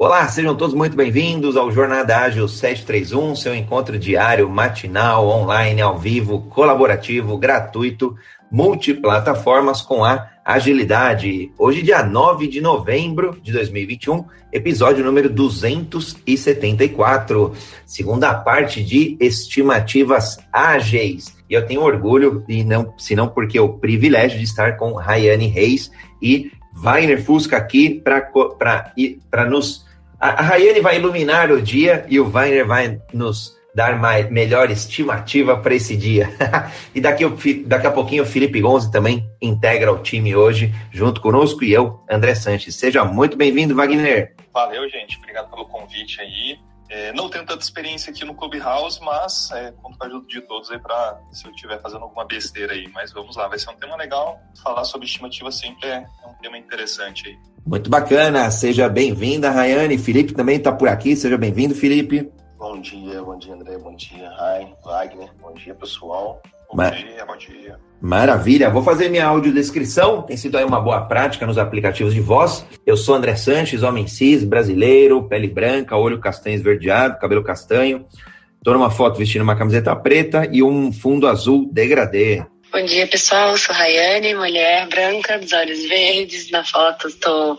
Olá, sejam todos muito bem-vindos ao Jornada Ágil 731, seu encontro diário, matinal, online, ao vivo, colaborativo, gratuito, multiplataformas com a agilidade. Hoje, dia 9 de novembro de 2021, episódio número 274, segunda parte de estimativas ágeis. E eu tenho orgulho, e não, se não porque o privilégio de estar com Rayane Reis e Wagner Fusca aqui para nos a, Rayane vai iluminar o dia e o Weiner vai nos dar mais, melhor estimativa para esse dia. e daqui, daqui a pouquinho o Felipe Gonzi também integra o time hoje, junto conosco, e eu, André Sanches. Seja muito bem-vindo, Wagner. Valeu, gente. Obrigado pelo convite aí. É, não tenho tanta experiência aqui no Clubhouse, mas é, conto com a ajuda de todos aí para se eu estiver fazendo alguma besteira aí. Mas vamos lá, vai ser um tema legal. Falar sobre estimativa sempre é, é um tema interessante aí. Muito bacana, seja bem-vinda, Rayane. Felipe também está por aqui, seja bem-vindo, Felipe. Bom dia, bom dia, André, bom dia, Rai, Wagner, bom dia, pessoal. Bom Mar... dia, bom dia. Maravilha, vou fazer minha audiodescrição, tem sido aí uma boa prática nos aplicativos de voz. Eu sou André Sanches, homem cis, brasileiro, pele branca, olho castanho esverdeado, cabelo castanho. Estou numa foto vestindo uma camiseta preta e um fundo azul degradê. Bom dia, pessoal. Sou Rayane, mulher branca, dos olhos verdes. Na foto estou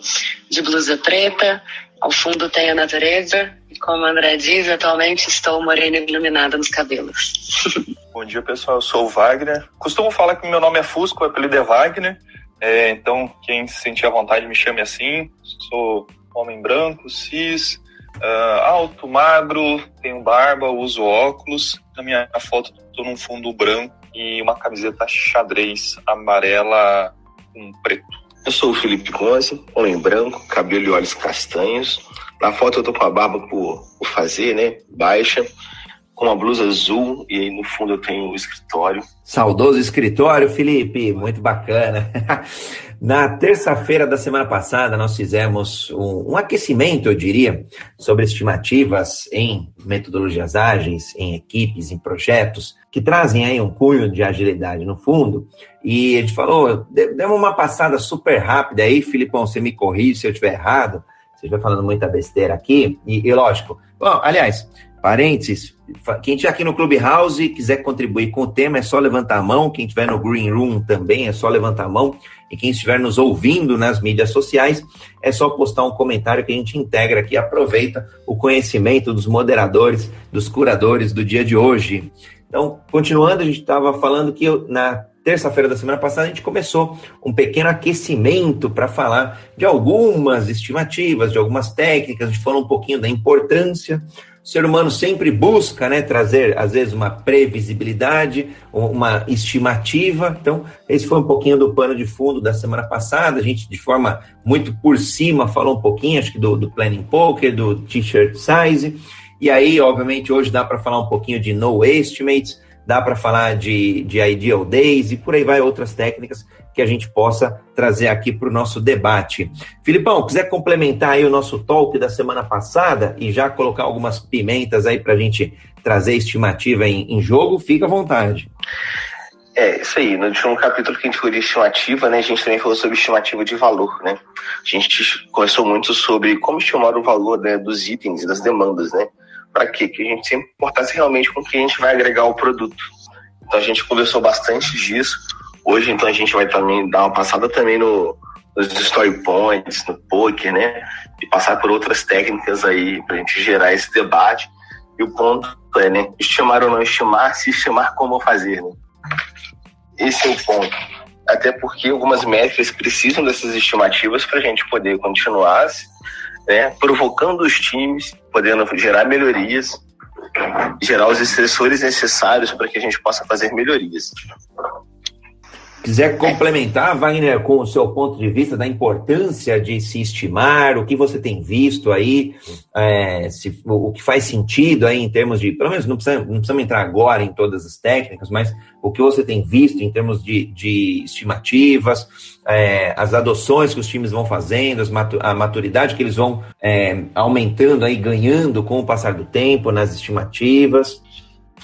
de blusa preta. Ao fundo tem a natureza. E como a André diz, atualmente estou morena iluminada nos cabelos. Bom dia, pessoal. Eu sou o Wagner. Costumo falar que meu nome é Fusco, o apelido é Wagner. É, então, quem se sentir à vontade, me chame assim. Sou homem branco, cis, uh, alto, magro, tenho barba, uso óculos. Na minha foto, estou num fundo branco e uma camiseta xadrez amarela com preto. Eu sou o Felipe Gonzi, homem branco, cabelo e olhos castanhos. Na foto eu tô com a barba por, por fazer, né? Baixa, com uma blusa azul e aí no fundo eu tenho o escritório. Saudoso escritório, Felipe, muito bacana. Na terça-feira da semana passada, nós fizemos um, um, aquecimento, eu diria, sobre estimativas em metodologias ágeis, em equipes, em projetos, que trazem aí um cunho de agilidade no fundo. E a gente falou, demos uma passada super rápida aí, Filipão, você me corrige se eu estiver errado, você estiver falando muita besteira aqui, e, e lógico. Bom, aliás, Parênteses, quem estiver aqui no Clubhouse e quiser contribuir com o tema, é só levantar a mão. Quem estiver no Green Room também é só levantar a mão. E quem estiver nos ouvindo nas mídias sociais, é só postar um comentário que a gente integra aqui, aproveita o conhecimento dos moderadores, dos curadores do dia de hoje. Então, continuando, a gente estava falando que eu, na terça-feira da semana passada, a gente começou um pequeno aquecimento para falar de algumas estimativas, de algumas técnicas, a gente falou um pouquinho da importância o ser humano sempre busca né, trazer, às vezes, uma previsibilidade, uma estimativa. Então, esse foi um pouquinho do pano de fundo da semana passada. A gente, de forma muito por cima, falou um pouquinho, acho que do, do Planning Poker, do T-shirt size. E aí, obviamente, hoje dá para falar um pouquinho de no estimates, dá para falar de, de ideal days e por aí vai outras técnicas que a gente possa trazer aqui para o nosso debate. Filipão, quiser complementar aí o nosso talk da semana passada e já colocar algumas pimentas aí para a gente trazer estimativa em, em, jogo, fica à vontade. É, isso aí. No último capítulo que a gente falou de estimativa, né, a gente também falou sobre estimativa de valor, né? A gente conversou muito sobre como estimar o valor né, dos itens, das demandas, né? Para quê? Que a gente sempre importasse realmente com o que a gente vai agregar ao produto. Então a gente conversou bastante disso. Hoje, então, a gente vai também dar uma passada também no, nos story points, no poker, né? E passar por outras técnicas aí para a gente gerar esse debate. E o ponto é, né? Estimar ou não estimar, se estimar como fazer, né? Esse é o ponto. Até porque algumas métricas precisam dessas estimativas para a gente poder continuar né, provocando os times, podendo gerar melhorias, gerar os estressores necessários para que a gente possa fazer melhorias. Quiser complementar, Wagner, com o seu ponto de vista da importância de se estimar, o que você tem visto aí, é, se, o que faz sentido aí em termos de, pelo menos não precisa, não precisamos entrar agora em todas as técnicas, mas o que você tem visto em termos de, de estimativas, é, as adoções que os times vão fazendo, a maturidade que eles vão é, aumentando aí, ganhando com o passar do tempo nas estimativas.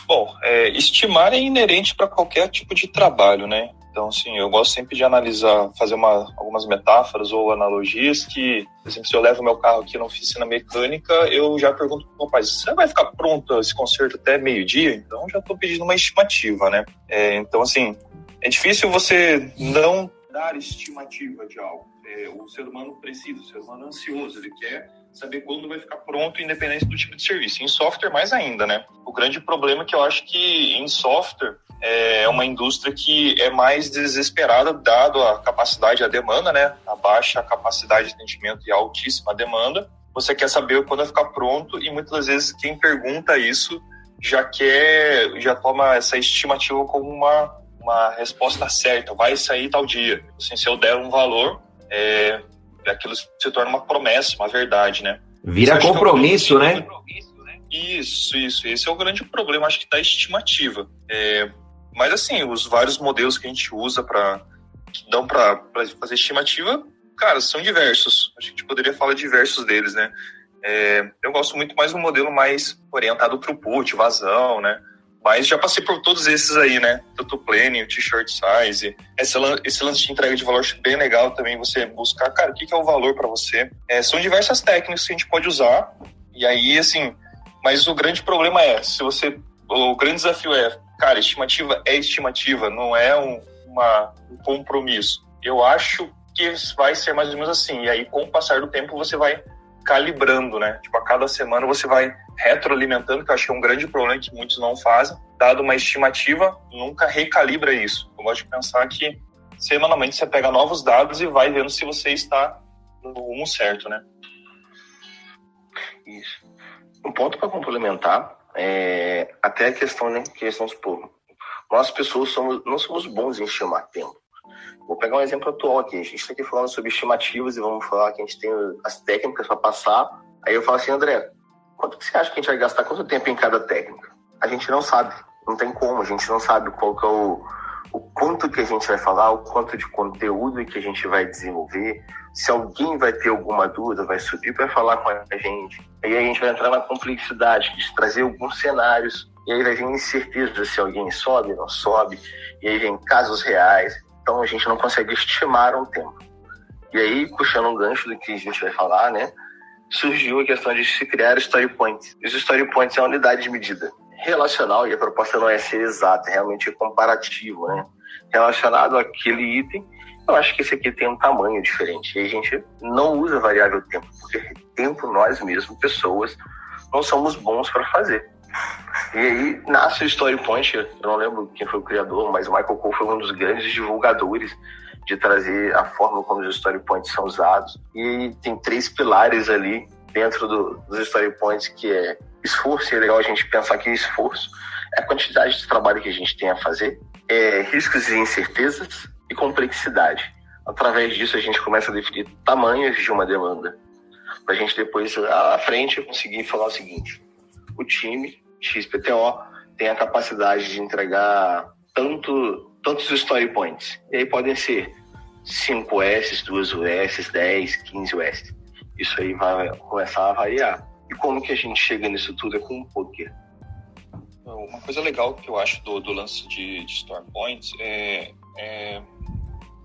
Bom, é, estimar é inerente para qualquer tipo de trabalho, né? Então, assim, eu gosto sempre de analisar, fazer uma, algumas metáforas ou analogias que, por exemplo, se eu levo meu carro aqui na oficina mecânica, eu já pergunto pro rapaz, você vai ficar pronto esse conserto até meio-dia? Então, já estou pedindo uma estimativa, né? É, então, assim, é difícil você não dar estimativa de algo. É, o ser humano precisa, o ser humano é ansioso, ele quer saber quando vai ficar pronto, independente do tipo de serviço. Em software, mais ainda, né? O grande problema é que eu acho que em software é uma indústria que é mais desesperada, dado a capacidade e a demanda, né? A baixa capacidade de atendimento e a altíssima demanda. Você quer saber quando vai ficar pronto e muitas vezes quem pergunta isso já quer, já toma essa estimativa como uma, uma resposta certa, vai sair tal dia. Assim, se eu der um valor, é, aquilo se torna uma promessa, uma verdade, né? Vira compromisso, é né? Isso, isso. Esse é o grande problema, acho que da estimativa. É, mas assim, os vários modelos que a gente usa para que dão para fazer estimativa, cara, são diversos. A gente poderia falar diversos deles, né? É, eu gosto muito mais do modelo mais orientado para o put, vazão, né? Mas já passei por todos esses aí, né? Tanto o planning, o t-shirt size. Esse, esse lance de entrega de valor bem legal também você buscar, cara, o que, que é o valor para você. É, são diversas técnicas que a gente pode usar. E aí, assim, mas o grande problema é, se você. O grande desafio é, cara, estimativa é estimativa, não é um, uma, um compromisso. Eu acho que vai ser mais ou menos assim. E aí, com o passar do tempo, você vai calibrando, né? Tipo, a cada semana você vai retroalimentando, que eu acho que é um grande problema que muitos não fazem. Dado uma estimativa, nunca recalibra isso. Eu gosto de pensar que semanalmente você pega novos dados e vai vendo se você está no rumo certo, né? Isso. Um ponto para complementar é até a questão, né? Questão supor, nós pessoas somos, não somos bons em estimar tempo. Vou pegar um exemplo atual aqui. A gente está aqui falando sobre estimativas e vamos falar que a gente tem as técnicas para passar. Aí eu falo assim, André, quanto que você acha que a gente vai gastar quanto tempo em cada técnica? A gente não sabe, não tem como, a gente não sabe qual que é o, o quanto que a gente vai falar, o quanto de conteúdo que a gente vai desenvolver. Se alguém vai ter alguma dúvida, vai subir para falar com a gente. Aí a gente vai entrar na complexidade de trazer alguns cenários. E aí vai vir incerteza se alguém sobe, não sobe. E aí vem casos reais. Então a gente não consegue estimar um tempo. E aí, puxando um gancho do que a gente vai falar, né? Surgiu a questão de se criar story points. Os story points é uma unidade de medida relacional, e a proposta não é ser exata, é realmente comparativo, né? Relacionado àquele item, eu acho que esse aqui tem um tamanho diferente. E a gente não usa variável tempo, porque tempo nós mesmos, pessoas, não somos bons para fazer. E aí nasce o Story Point, eu não lembro quem foi o criador, mas o Michael Cole foi um dos grandes divulgadores de trazer a forma como os Story Points são usados. E tem três pilares ali dentro do, dos Story Points, que é esforço, e é legal a gente pensar que esforço é a quantidade de trabalho que a gente tem a fazer, é riscos e incertezas e complexidade. Através disso, a gente começa a definir tamanhos de uma demanda, para a gente depois, à frente, conseguir falar o seguinte: o time XPTO tem a capacidade de entregar tanto, tantos story points. E aí podem ser 5 S, 2 US, 10, 15 US. Isso aí vai começar a variar. E como que a gente chega nisso tudo é com o poker. Uma coisa legal que eu acho do, do lance de, de story points é, é,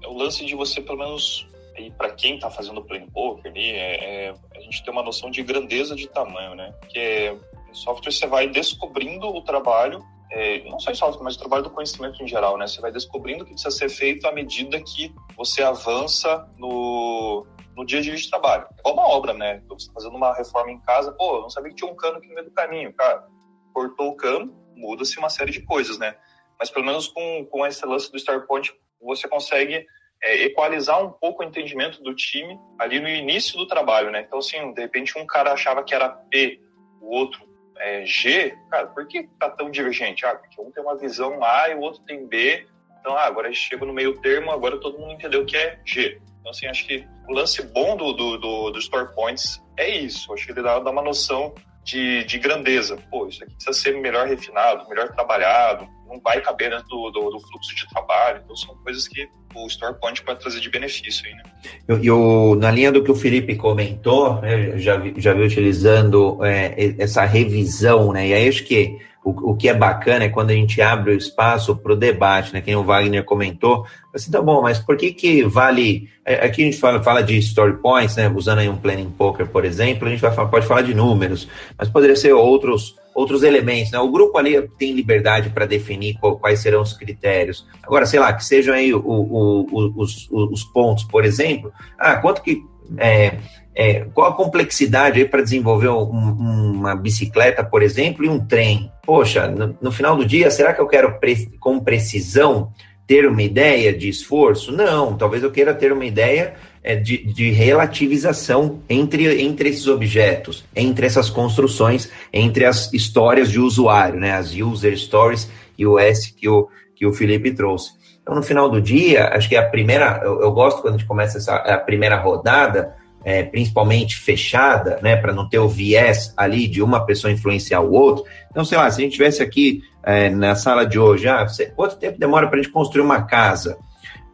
é, o lance de você, pelo menos, para quem está fazendo play poker ali, é, é, a gente ter uma noção de grandeza de tamanho, né? Que é em software você vai descobrindo o trabalho, é, não só em software, mas o trabalho do conhecimento em geral, né? Você vai descobrindo o que precisa ser feito à medida que você avança no, no dia a dia de trabalho. É uma obra, né? Você está fazendo uma reforma em casa, pô, não sabia que tinha um cano aqui no meio do caminho, cara. Cortou o cano, muda-se uma série de coisas, né? Mas pelo menos com, com esse lance do StarPoint, você consegue é, equalizar um pouco o entendimento do time ali no início do trabalho, né? Então, assim, de repente um cara achava que era P, o outro é, G, cara, por que tá tão divergente? Ah, porque um tem uma visão A e o outro tem B. Então, ah, agora chega no meio termo, agora todo mundo entendeu o que é G. Então, assim, acho que o lance bom do, do, do, Store Points é isso. Acho que ele dá, dá uma noção de, de grandeza. Pô, isso aqui precisa ser melhor refinado, melhor trabalhado, não vai caber dentro do, do, do, fluxo de trabalho. Então, são coisas que o StorePoint pode trazer de benefício. Aí, né? eu, eu, na linha do que o Felipe comentou, né, já, já vi utilizando é, essa revisão, né? E aí acho que o, o, que é bacana é quando a gente abre o espaço para o debate, né? Quem o Wagner comentou, assim, tá bom, mas por que que vale... É, aqui a gente fala, fala de story points, né? Usando aí um planning poker, por exemplo, a gente vai pode falar de números, mas poderia ser outros outros elementos, né? O grupo ali tem liberdade para definir quais serão os critérios. Agora, sei lá, que sejam aí o, o, os, os pontos, por exemplo. Ah, quanto que é, é, qual a complexidade aí para desenvolver um, uma bicicleta, por exemplo, e um trem? Poxa, no, no, final do dia, será que eu quero pre com precisão ter uma ideia de esforço? Não, talvez eu queira ter uma ideia é, de, de, relativização entre, entre esses objetos, entre essas construções, entre as histórias de usuário, né, as user stories e o S que o, que o Felipe trouxe. Então, no final do dia, acho que a primeira, eu, eu gosto quando a gente começa essa, a primeira rodada, é, principalmente fechada, né, para não ter o viés ali de uma pessoa influenciar o outro. Então, sei lá, se a gente tivesse aqui é, na sala de hoje, ah, quanto tempo demora para a gente construir uma casa?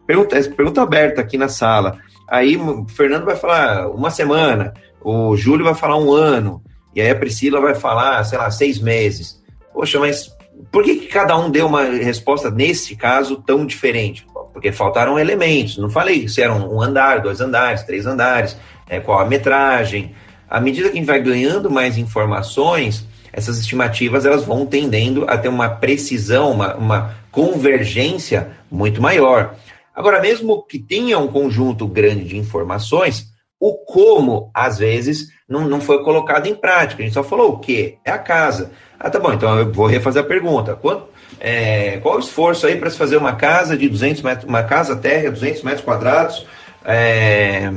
Pergunta, pergunta aberta aqui na sala. Aí o Fernando vai falar uma semana, o Júlio vai falar um ano, e aí a Priscila vai falar, sei lá, seis meses. Poxa, mas por que, que cada um deu uma resposta, nesse caso, tão diferente? Porque faltaram elementos. Não falei se eram um andar, dois andares, três andares é, qual a metragem. À medida que a gente vai ganhando mais informações, essas estimativas elas vão tendendo a ter uma precisão, uma, uma convergência muito maior. Agora, mesmo que tenha um conjunto grande de informações, o como, às vezes, não, não foi colocado em prática. A gente só falou o quê? É a casa. Ah, tá bom, então eu vou refazer a pergunta. Quanto, é, qual o esforço aí para se fazer uma casa de 200 metros, uma casa térrea, 200 metros quadrados, é,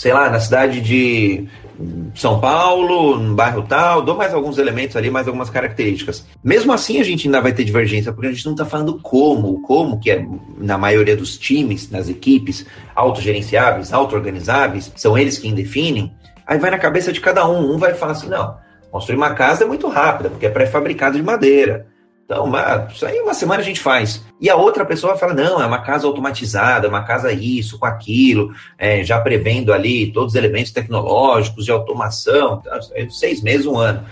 sei lá, na cidade de São Paulo, no bairro tal, dou mais alguns elementos ali, mais algumas características. Mesmo assim, a gente ainda vai ter divergência, porque a gente não está falando como, como que é, na maioria dos times, nas equipes, autogerenciáveis, auto-organizáveis, são eles quem definem, aí vai na cabeça de cada um. Um vai falar assim, não, construir uma casa é muito rápida, porque é pré-fabricado de madeira. Então, isso aí uma semana a gente faz. E a outra pessoa fala, não, é uma casa automatizada, é uma casa isso, com aquilo, é, já prevendo ali todos os elementos tecnológicos de automação, então, é seis meses, um ano.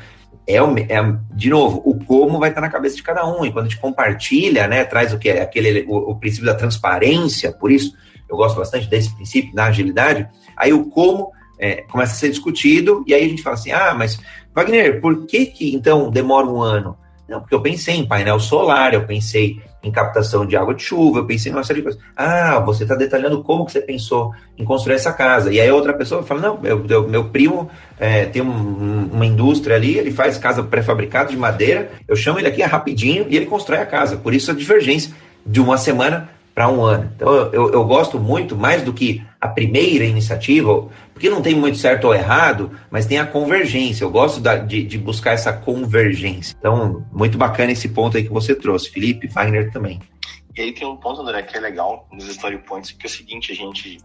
É, é, de novo, o como vai estar na cabeça de cada um. E quando a gente compartilha, né, traz o que é aquele o, o princípio da transparência, por isso eu gosto bastante desse princípio na agilidade. Aí o como é, começa a ser discutido, e aí a gente fala assim: ah, mas Wagner, por que, que então demora um ano? Não, porque eu pensei em painel solar, eu pensei em captação de água de chuva, eu pensei em uma série de coisas. Ah, você está detalhando como que você pensou em construir essa casa. E aí outra pessoa fala, não, meu, meu primo é, tem um, uma indústria ali, ele faz casa pré-fabricada de madeira, eu chamo ele aqui rapidinho e ele constrói a casa. Por isso a divergência de uma semana para um ano. Então eu, eu gosto muito, mais do que a primeira iniciativa, porque não tem muito certo ou errado, mas tem a convergência. Eu gosto da, de, de, buscar essa convergência. Então, muito bacana esse ponto aí que você trouxe, Felipe, Wagner também. E aí tem um ponto, André, que é legal nos story points, que é o seguinte, a gente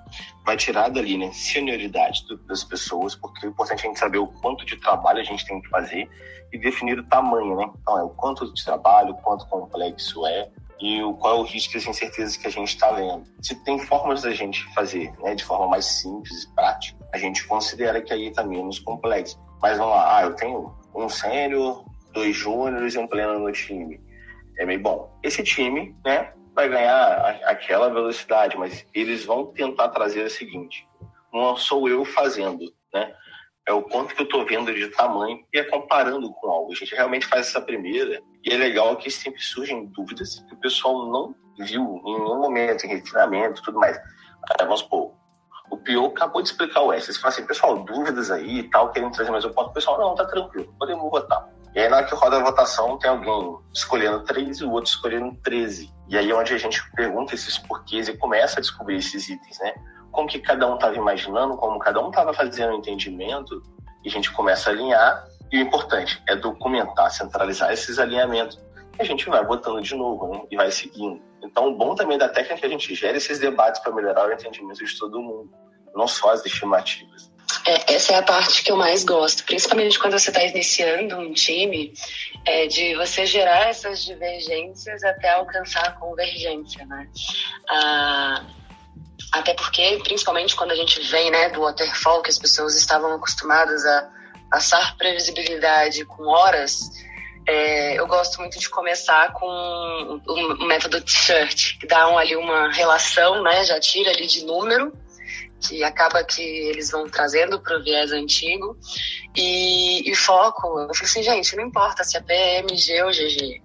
vai tirar dali, né, senioridade das pessoas, porque é importante a gente saber o quanto de trabalho a gente tem que fazer e definir o tamanho, né? Então, é o quanto de trabalho, o quanto complexo é, e o, qual é o risco e as incertezas que a gente está vendo. Se tem formas da gente fazer né, de forma mais simples e prática, a gente considera que aí está menos complexo. Mas vamos lá, ah, eu tenho um sênior, dois júniores e um pleno no time. É meio bom. Esse time, né, vai ganhar aquela velocidade, mas eles vão tentar trazer o seguinte: não sou eu fazendo, né? é o quanto que eu estou vendo de tamanho e é comparando com algo. A gente realmente faz essa primeira e é legal que sempre surgem dúvidas que o pessoal não viu em nenhum momento, em refinamento tudo mais. Aí, vamos supor, o Pio acabou de explicar o S. Você fala assim, pessoal, dúvidas aí e tal, querem trazer mais um ponto. O pessoal, não, tá tranquilo, podemos votar. E aí, na hora que roda a votação, tem alguém escolhendo 3 e o outro escolhendo 13. E aí é onde a gente pergunta esses porquês e começa a descobrir esses itens, né? como que cada um estava imaginando, como cada um estava fazendo o entendimento, e a gente começa a alinhar. E o importante é documentar, centralizar esses alinhamentos. E a gente vai botando de novo né? e vai seguindo. Então, o bom também da técnica é que a gente gera esses debates para melhorar o entendimento de todo mundo, não só as estimativas. É, essa é a parte que eu mais gosto, principalmente quando você está iniciando um time, é de você gerar essas divergências até alcançar a convergência, né? Ah, até porque, principalmente quando a gente vem né, do waterfall, que as pessoas estavam acostumadas a passar previsibilidade com horas, É, eu gosto muito de começar com o método t-shirt, que dá um, ali uma relação, né? Já tira ali de número, que acaba que eles vão trazendo para o viés antigo. E, e foco, eu falei assim, gente, não importa se é PMG ou GG.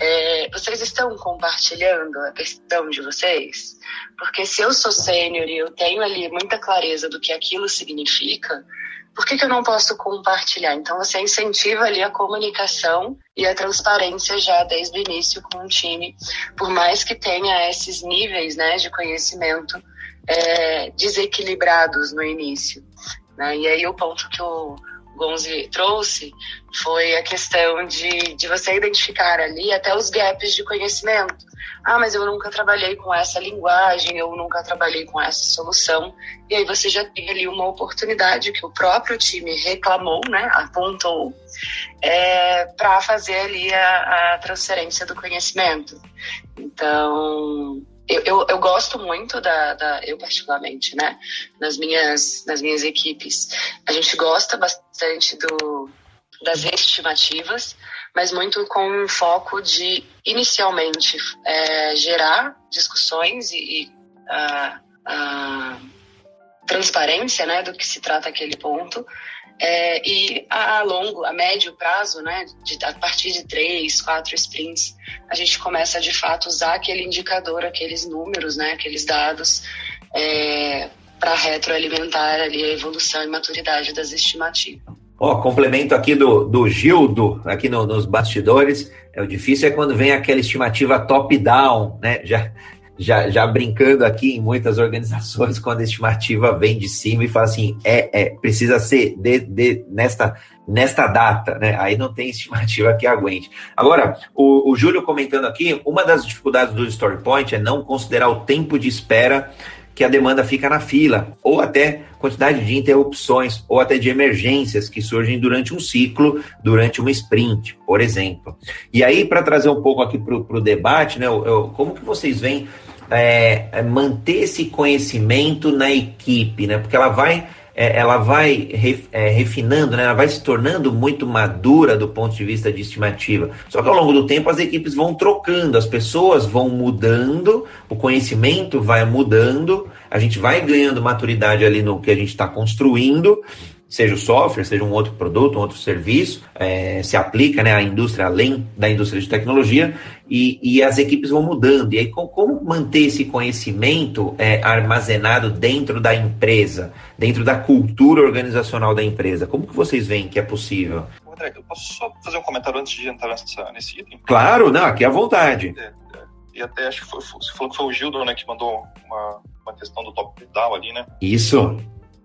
É, vocês estão compartilhando a questão de vocês? Porque se eu sou sênior e eu tenho ali muita clareza do que aquilo significa, por que, que eu não posso compartilhar? Então você incentiva ali a comunicação e a transparência já desde o início com o time, por mais que tenha esses níveis né, de conhecimento é, desequilibrados no início. Né? E aí o ponto que o Gonzi trouxe foi a questão de, de você identificar ali até os gaps de conhecimento. Ah, mas eu nunca trabalhei com essa linguagem, eu nunca trabalhei com essa solução. E aí você já tem ali uma oportunidade que o próprio time reclamou, né, apontou, é, para fazer ali a, a transferência do conhecimento. Então, eu, eu, eu, gosto muito da, da, eu particularmente, né, nas minhas, nas minhas equipes, a gente gosta bastante do, das estimativas, mas muito com um foco de, inicialmente, é, gerar discussões e, e a, a transparência, né, do que se trata aquele ponto, é, e a longo, a médio prazo, né, de, a partir de três, quatro sprints, a gente começa de fato usar aquele indicador, aqueles números, né, aqueles dados, é, para retroalimentar ali a evolução e maturidade das estimativas. Ó, oh, complemento aqui do, do Gildo, aqui no, nos bastidores. É, o difícil é quando vem aquela estimativa top-down, né? Já, já, já brincando aqui em muitas organizações, quando a estimativa vem de cima e fala assim, é, é precisa ser de, de, nesta, nesta data, né? Aí não tem estimativa que aguente. Agora, o, o Júlio comentando aqui, uma das dificuldades do Story Point é não considerar o tempo de espera que a demanda fica na fila, ou até quantidade de interrupções, ou até de emergências que surgem durante um ciclo, durante uma sprint, por exemplo. E aí, para trazer um pouco aqui para o debate, né, eu, eu, como que vocês veem é, manter esse conhecimento na equipe, né? Porque ela vai é, ela vai é, refinando, né? ela vai se tornando muito madura do ponto de vista de estimativa. Só que ao longo do tempo as equipes vão trocando, as pessoas vão mudando, o conhecimento vai mudando, a gente vai ganhando maturidade ali no que a gente está construindo seja o software, seja um outro produto, um outro serviço, é, se aplica né, à indústria além da indústria de tecnologia e, e as equipes vão mudando. E aí, como, como manter esse conhecimento é, armazenado dentro da empresa, dentro da cultura organizacional da empresa? Como que vocês veem que é possível? André, eu posso só fazer um comentário antes de entrar nessa, nesse item? Claro, não, aqui à vontade. É, é, e até acho que foi, você falou que foi o Gildo né, que mandou uma, uma questão do top-down ali, né? Isso.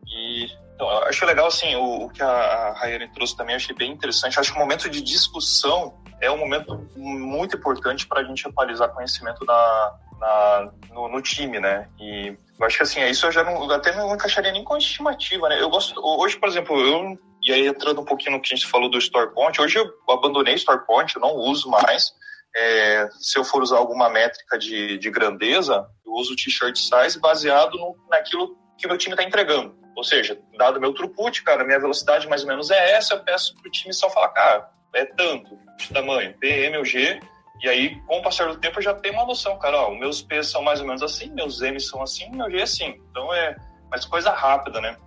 E então, eu acho legal, assim, o, o que a, Rayane trouxe também, achei bem interessante. Acho que o momento de discussão é um momento muito importante para a gente atualizar conhecimento na, na no, no, time, né? E eu acho que, assim, isso eu já não, até não encaixaria nem com estimativa, né? Eu gosto, hoje, por exemplo, eu, e aí entrando um pouquinho no que a gente falou do StorePoint, hoje eu abandonei StorePoint, eu não uso mais. É, se eu for usar alguma métrica de, de grandeza, eu uso o t-shirt size baseado no, naquilo que meu time está entregando. Ou seja, dado meu throughput, cara, minha velocidade mais ou menos é essa, eu peço para o time só falar, cara, é tanto de tamanho, PM ou G, e aí, com o passar do tempo, eu já tenho uma noção, cara, ó, meus P são mais ou menos assim, meus M são assim, meu G é assim. Então é mais coisa rápida, né?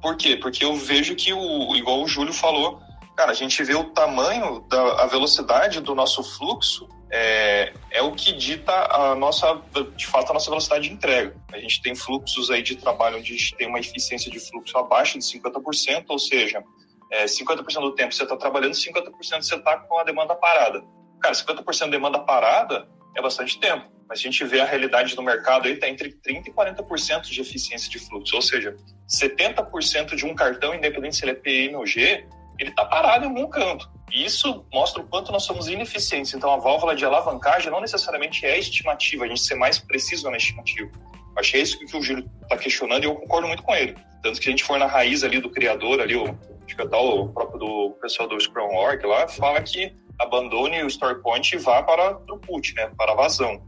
Por quê? Porque eu vejo que, o, igual o Júlio falou, cara, a gente vê o tamanho, da, a velocidade do nosso fluxo é, é o que dita a nossa, de fato, a nossa velocidade de entrega. A gente tem fluxos aí de trabalho onde a gente tem uma eficiência de fluxo abaixo de 50%, ou seja, é, 50% do tempo você está trabalhando, 50% você está com a demanda parada. Cara, 50% de demanda parada é bastante tempo, mas a gente vê a realidade do mercado aí está entre 30% e 40% de eficiência de fluxo, ou seja, 70% de um cartão, independente se ele é PM ou G, ele está parado em algum canto. Isso mostra o quanto nós somos ineficientes. Então, a válvula de alavancagem não necessariamente é estimativa, a gente ser mais preciso na estimativa. Achei isso que o Júlio está questionando e eu concordo muito com ele. Tanto que a gente for na raiz ali do criador, ali, o, acho que até o próprio do pessoal do Scrum Org lá, fala que abandone o store point e vá para throughput, né, para a vazão.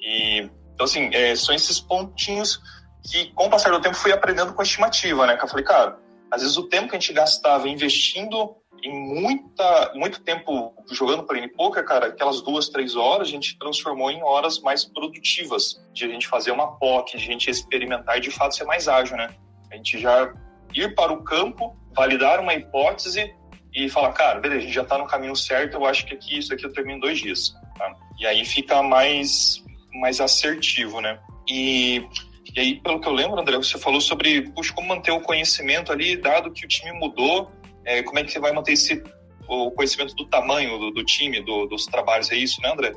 E, então, assim, é, são esses pontinhos que, com o passar do tempo, fui aprendendo com a estimativa, né, que eu falei, cara, às vezes o tempo que a gente gastava investindo em muita, muito tempo jogando plane poker, cara, aquelas duas, três horas a gente transformou em horas mais produtivas, de a gente fazer uma POC, de a gente experimentar e de fato ser mais ágil, né? A gente já ir para o campo, validar uma hipótese e falar, cara, beleza, a gente já está no caminho certo, eu acho que aqui isso aqui eu termino em dois dias. Tá? E aí fica mais, mais assertivo, né? E, e aí, pelo que eu lembro, André, você falou sobre puxa, como manter o conhecimento ali, dado que o time mudou, é, como é que você vai manter esse, o conhecimento do tamanho do, do time, do, dos trabalhos, é isso, né, André?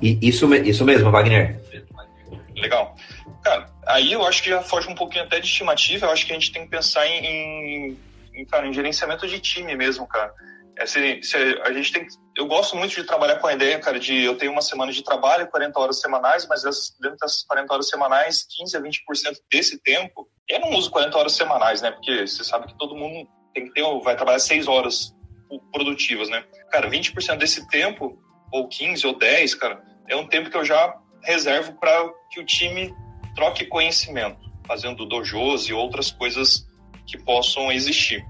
Isso, isso mesmo, Wagner. Legal. Cara, aí eu acho que já foge um pouquinho até de estimativa, eu acho que a gente tem que pensar em, em, cara, em gerenciamento de time mesmo, cara. É, se, se a gente tem eu gosto muito de trabalhar com a ideia, cara, de eu tenho uma semana de trabalho, 40 horas semanais, mas dentro dessas 40 horas semanais, 15 a 20% desse tempo, eu não uso 40 horas semanais, né? Porque você sabe que todo mundo tem que ter, vai trabalhar 6 horas produtivas, né? Cara, 20% desse tempo, ou 15 ou 10, cara, é um tempo que eu já reservo para que o time troque conhecimento, fazendo dojos e outras coisas que possam existir.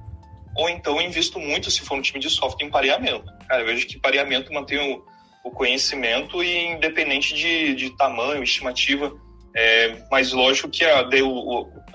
Ou então invisto muito, se for um time de software, em pareamento. Cara, eu vejo que pareamento mantém o, o conhecimento e independente de, de tamanho, estimativa, é, mas lógico que a,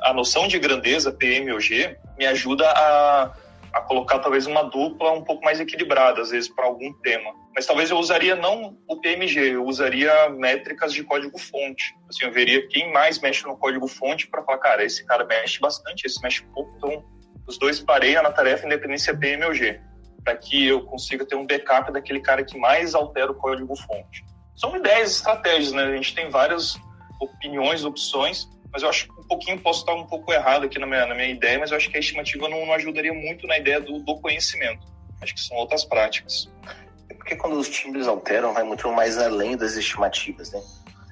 a noção de grandeza, PM ou G, me ajuda a, a colocar talvez uma dupla um pouco mais equilibrada, às vezes, para algum tema. Mas talvez eu usaria não o PMG, eu usaria métricas de código-fonte. Assim, eu veria quem mais mexe no código-fonte para falar, cara, esse cara mexe bastante, esse mexe pouco, então os dois pareiam na tarefa independência PM ou G, para que eu consiga ter um backup daquele cara que mais altera o código-fonte. São ideias, estratégias, né? A gente tem várias opiniões, opções, mas eu acho um pouquinho posso estar um pouco errado aqui na minha, na minha ideia, mas eu acho que a estimativa não, não ajudaria muito na ideia do, do conhecimento. Acho que são outras práticas. É porque quando os times alteram, vai muito mais além das estimativas, né?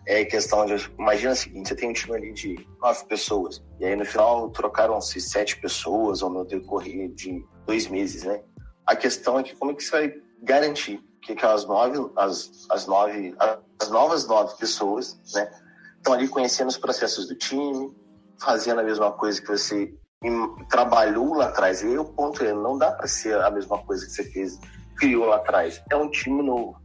é questão de. Imagina o seguinte: você tem um time ali de nove pessoas, e aí no final trocaram-se sete pessoas ou no decorrer de dois meses, né? A questão é que como é que você vai garantir que aquelas nove, as, as nove, as novas nove pessoas, né, estão ali conhecendo os processos do time, fazendo a mesma coisa que você trabalhou lá atrás. E aí o ponto é, não dá para ser a mesma coisa que você fez, criou lá atrás. É um time novo.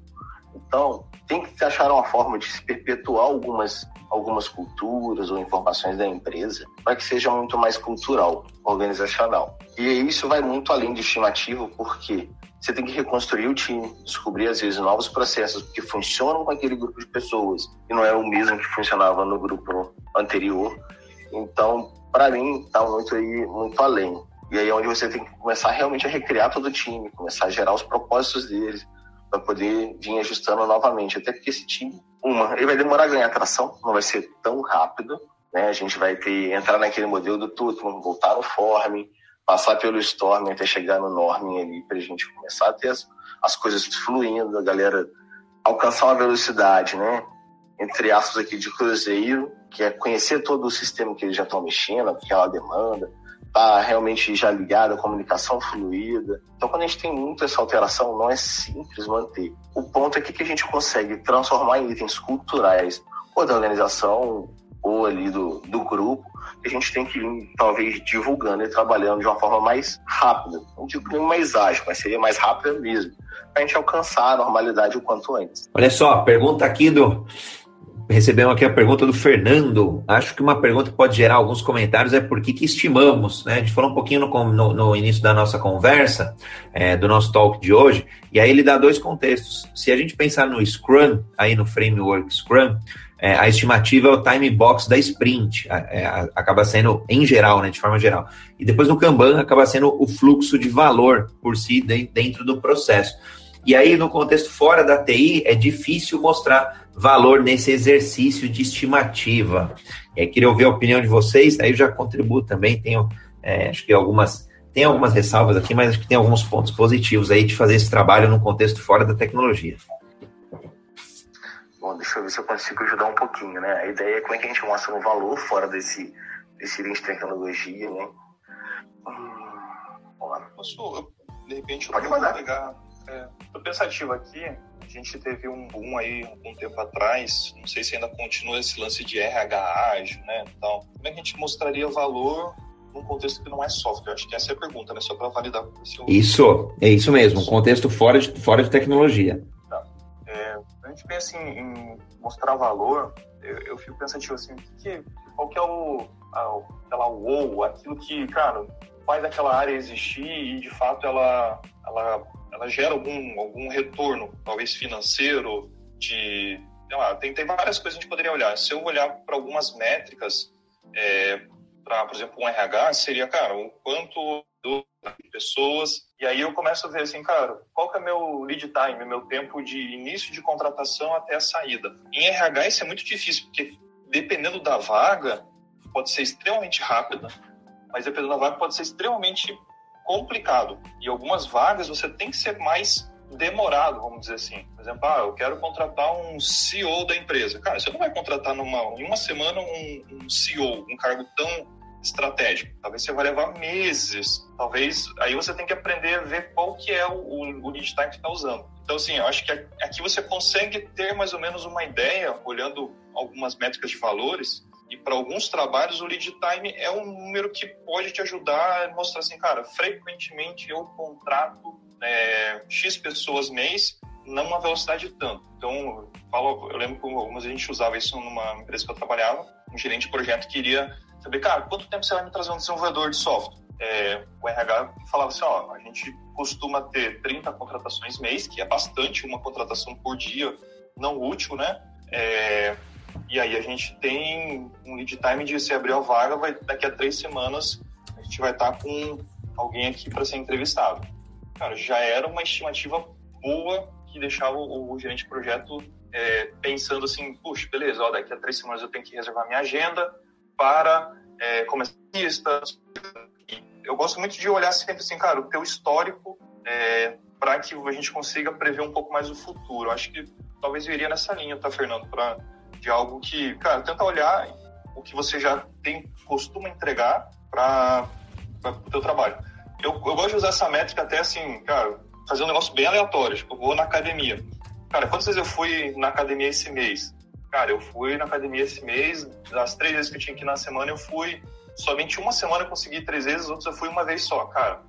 Então, tem que achar uma forma de se perpetuar algumas, algumas culturas ou informações da empresa para que seja muito mais cultural, organizacional. E isso vai muito além de estimativo, porque você tem que reconstruir o time, descobrir às vezes novos processos que funcionam com aquele grupo de pessoas e não é o mesmo que funcionava no grupo anterior. Então, para mim, está muito aí, muito além. E aí é onde você tem que começar realmente a recriar todo o time, começar a gerar os propósitos deles, para poder vir ajustando novamente. Até porque esse time, uma, ele vai demorar a ganhar tração, não vai ser tão rápido. Né? A gente vai ter entrar naquele modelo do Tutman, voltar no Form, passar pelo Storm até chegar no Norming ali, para a gente começar a ter as, as coisas fluindo, a galera alcançar uma velocidade, né? Entre aspas aqui de cruzeiro, que é conhecer todo o sistema que eles já estão mexendo, aquela demanda, tá realmente já ligado, a comunicação fluida. Então, quando a gente tem muito essa alteração, não é simples manter. O ponto é que, que a gente consegue transformar em itens culturais, ou da organização, ou ali do, do grupo, que a gente tem que ir, talvez, divulgando e trabalhando de uma forma mais rápida. Não digo nem mais ágil, mas seria mais rápida mesmo, para a gente alcançar a normalidade o quanto antes. Olha só, pergunta aqui do recebemos aqui a pergunta do Fernando. Acho que uma pergunta que pode gerar alguns comentários é por que, estimamos, né? A gente falou um pouquinho no, no, no início da nossa conversa, é, do nosso talk de hoje, e aí ele dá dois contextos. Se a gente pensar no Scrum, aí no framework Scrum, é, a estimativa é o time box da sprint, é, acaba sendo, em geral, né, de forma geral. E depois no Kanban acaba sendo o fluxo de valor por si dentro do processo. E aí, no contexto fora da TI, é difícil mostrar valor nesse exercício de estimativa. E aí, queria ouvir a opinião de vocês, aí eu já contribuo também, tenho, é, acho que algumas, tem algumas ressalvas aqui, mas acho que tem alguns pontos positivos aí de fazer esse trabalho no contexto fora da tecnologia. Bom, deixa eu ver se eu consigo ajudar um pouquinho, né? A ideia é como é que a gente mostra um valor fora desse, desse de tecnologia, né? Hum, Posso, de repente, eu Pode mandar. pegar é, tô pensativo aqui. A gente teve um boom aí um tempo atrás. Não sei se ainda continua esse lance de RH ágil, né? Então, como é que a gente mostraria valor num contexto que não é software? Acho que essa é a pergunta, né? Só para validar. Eu... Isso, é isso mesmo, um contexto fora de, fora de tecnologia. Tá. É, a gente pensa em, em mostrar valor, eu, eu, fico pensativo assim, que, qual que é o, a, aquela wow, aquilo que, cara, faz aquela área existir e de fato ela, ela, ela gera algum, algum retorno, talvez financeiro, de. Lá, tem, tem várias coisas que a gente poderia olhar. Se eu olhar para algumas métricas, é, para, por exemplo, um RH, seria, cara, o quanto de pessoas. E aí eu começo a ver assim, cara, qual que é meu lead time, meu tempo de início de contratação até a saída. Em RH isso é muito difícil, porque dependendo da vaga, pode ser extremamente rápida, mas dependendo da vaga pode ser extremamente complicado. E algumas vagas você tem que ser mais demorado, vamos dizer assim. Por exemplo, ah, eu quero contratar um CEO da empresa. Cara, você não vai contratar numa, em uma semana um, um CEO, um cargo tão estratégico. Talvez você vai levar meses. Talvez aí você tem que aprender a ver qual que é o, o, o lead time que está usando. Então, assim, eu acho que aqui você consegue ter mais ou menos uma ideia, olhando algumas métricas de valores, e para alguns trabalhos, o lead time é um número que pode te ajudar a mostrar assim, cara, frequentemente eu contrato é, X pessoas mês numa velocidade tanto. Então, falo, eu lembro que algumas a gente usava isso numa empresa que eu trabalhava, um gerente de projeto queria saber, cara, quanto tempo você vai me trazer um desenvolvedor de software? É, o RH falava assim, ó, a gente costuma ter 30 contratações mês, que é bastante, uma contratação por dia não útil, né? É, e aí a gente tem um lead time de se abrir a vaga, vai, daqui a três semanas a gente vai estar com alguém aqui para ser entrevistado. Cara, já era uma estimativa boa que deixava o, o gerente de projeto é, pensando assim, puxa, beleza, ó, daqui a três semanas eu tenho que reservar minha agenda para é, começar listas. Eu gosto muito de olhar sempre assim, cara, o teu histórico é, para que a gente consiga prever um pouco mais o futuro. Acho que talvez eu iria nessa linha, tá, Fernando? Pra, de algo que, cara, tenta olhar o que você já tem, costuma entregar para o teu trabalho. Eu, eu gosto de usar essa métrica até assim, cara, fazer um negócio bem aleatório. Tipo, eu vou na academia. Cara, quantas vezes eu fui na academia esse mês? Cara, eu fui na academia esse mês, das três vezes que eu tinha que ir na semana, eu fui somente uma semana eu consegui três vezes, outras eu fui uma vez só. Cara,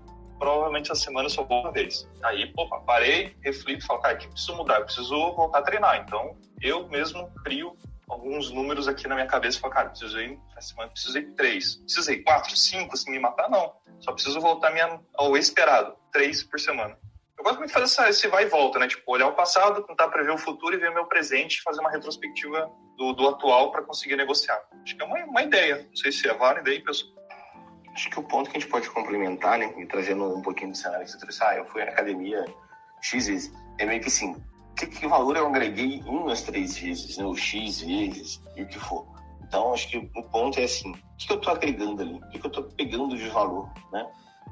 provavelmente a semana eu só vou uma vez. Aí, pô, parei, reflito, falo, cara, o que preciso mudar? Eu preciso voltar a treinar. Então, eu mesmo crio alguns números aqui na minha cabeça e falo, cara, preciso ir, essa semana preciso ir três. Precisei quatro, cinco, assim, me matar? Não. Só preciso voltar minha, ao esperado, três por semana. Eu gosto muito de fazer essa, esse vai e volta, né? Tipo, olhar o passado, tentar prever o futuro e ver o meu presente, fazer uma retrospectiva do, do atual para conseguir negociar. Acho que é uma, uma ideia. Não sei se é válida aí, pessoal. Acho que o ponto que a gente pode complementar, né, e trazendo um pouquinho do cenário que você trouxe, ah, eu fui na academia X vezes, é meio que assim, que, que valor eu agreguei umas três vezes, né, ou X vezes, e o que for. Então, acho que o ponto é assim, o que, eu estou agregando ali? O que, que eu estou pegando de valor, né,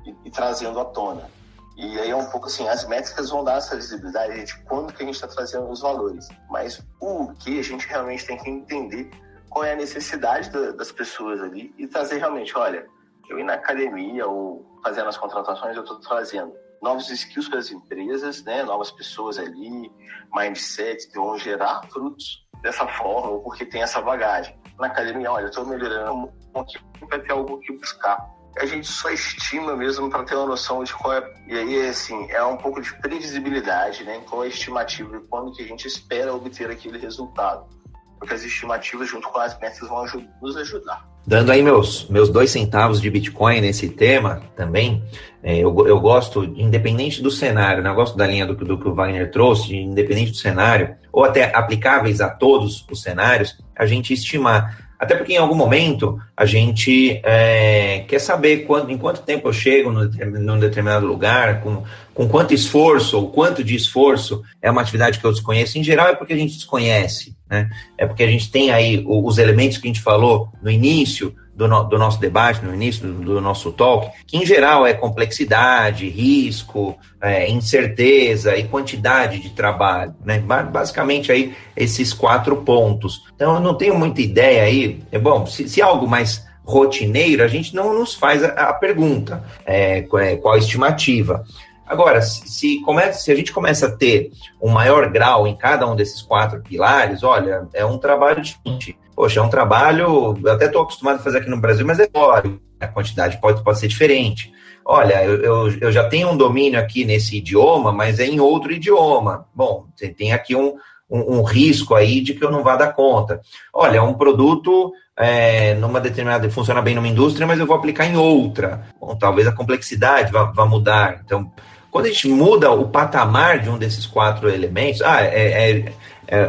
e, e, trazendo à tona? E aí é um pouco assim, as métricas vão dar essa visibilidade de quando que a gente está trazendo os valores, mas o que a gente realmente tem que entender qual é a necessidade da, das pessoas ali e trazer realmente, olha, eu ir na academia ou fazendo as contratações, eu estou trazendo novos skills para as empresas, né? novas pessoas ali, mindsets que vão gerar frutos dessa forma, ou porque tem essa bagagem. Na academia, olha, eu estou melhorando um para ter algo que buscar. A gente só estima mesmo para ter uma noção de qual é. E aí, assim, é um pouco de previsibilidade, né? Qual é a estimativa e quando que a gente espera obter aquele resultado. Porque as estimativas, junto com as metas, vão nos ajudar. Dando aí meus, meus dois centavos de Bitcoin nesse tema também, é, eu, eu gosto, independente do cenário, né, eu gosto da linha do, do que o Wagner trouxe, independente do cenário, ou até aplicáveis a todos os cenários, a gente estimar. Até porque em algum momento a gente é, quer saber quando, em quanto tempo eu chego num determinado lugar, com, com quanto esforço ou quanto de esforço é uma atividade que eu desconheço. Em geral é porque a gente desconhece, né? É porque a gente tem aí os elementos que a gente falou no início do, no, do nosso debate, no início do, do, nosso talk, que em geral é complexidade, risco, é, incerteza e quantidade de trabalho, né? Basicamente aí esses quatro pontos. Então eu não tenho muita ideia aí, é bom, se, se algo mais rotineiro, a gente não nos faz a, a pergunta, é, é qual a estimativa. Agora, se, começa, se a gente começa a ter um maior grau em cada um desses quatro pilares, olha, é um trabalho diferente. Poxa, é um trabalho, eu até estou acostumado a fazer aqui no Brasil, mas é teórico. a quantidade pode, pode ser diferente. Olha, eu, eu, eu já tenho um domínio aqui nesse idioma, mas é em outro idioma. Bom, você tem aqui um, um, um risco aí de que eu não vá dar conta. Olha, é um produto é, numa determinada, funciona bem numa indústria, mas eu vou aplicar em outra. Bom, talvez a complexidade vá, vá mudar. Então, quando a gente muda o patamar de um desses quatro elementos, ah, é, é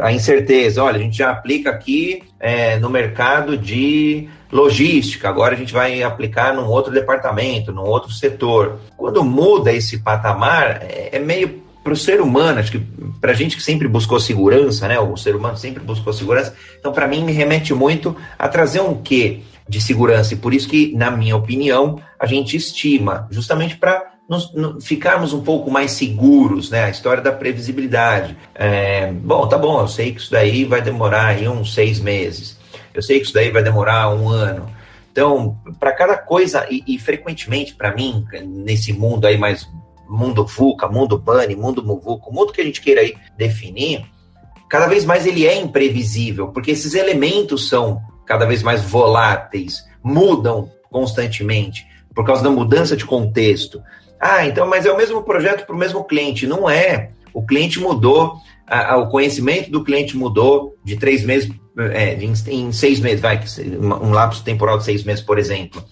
a incerteza, olha, a gente já aplica aqui é, no mercado de logística, agora a gente vai aplicar num outro departamento, num outro setor. Quando muda esse patamar, é, é meio para o ser humano, acho que para a gente que sempre buscou segurança, né? O ser humano sempre buscou segurança. Então, para mim, me remete muito a trazer um quê de segurança. E por isso que, na minha opinião, a gente estima, justamente para ficarmos um pouco mais seguros, né? A história da previsibilidade. É, bom, tá bom, eu sei que isso daí vai demorar aí uns seis meses. Eu sei que isso daí vai demorar um ano. Então, para cada coisa, e, e frequentemente para mim, nesse mundo aí mais mundo VUCA, mundo BANI, mundo MUVUCA, o mundo que a gente queira aí definir, cada vez mais ele é imprevisível, porque esses elementos são cada vez mais voláteis, mudam constantemente por causa da mudança de contexto. Ah, então, mas é o mesmo projeto para o mesmo cliente. Não é. O cliente mudou, a, a, o conhecimento do cliente mudou de três meses, é, em, em, seis meses, vai, um lapso temporal de seis meses, por exemplo.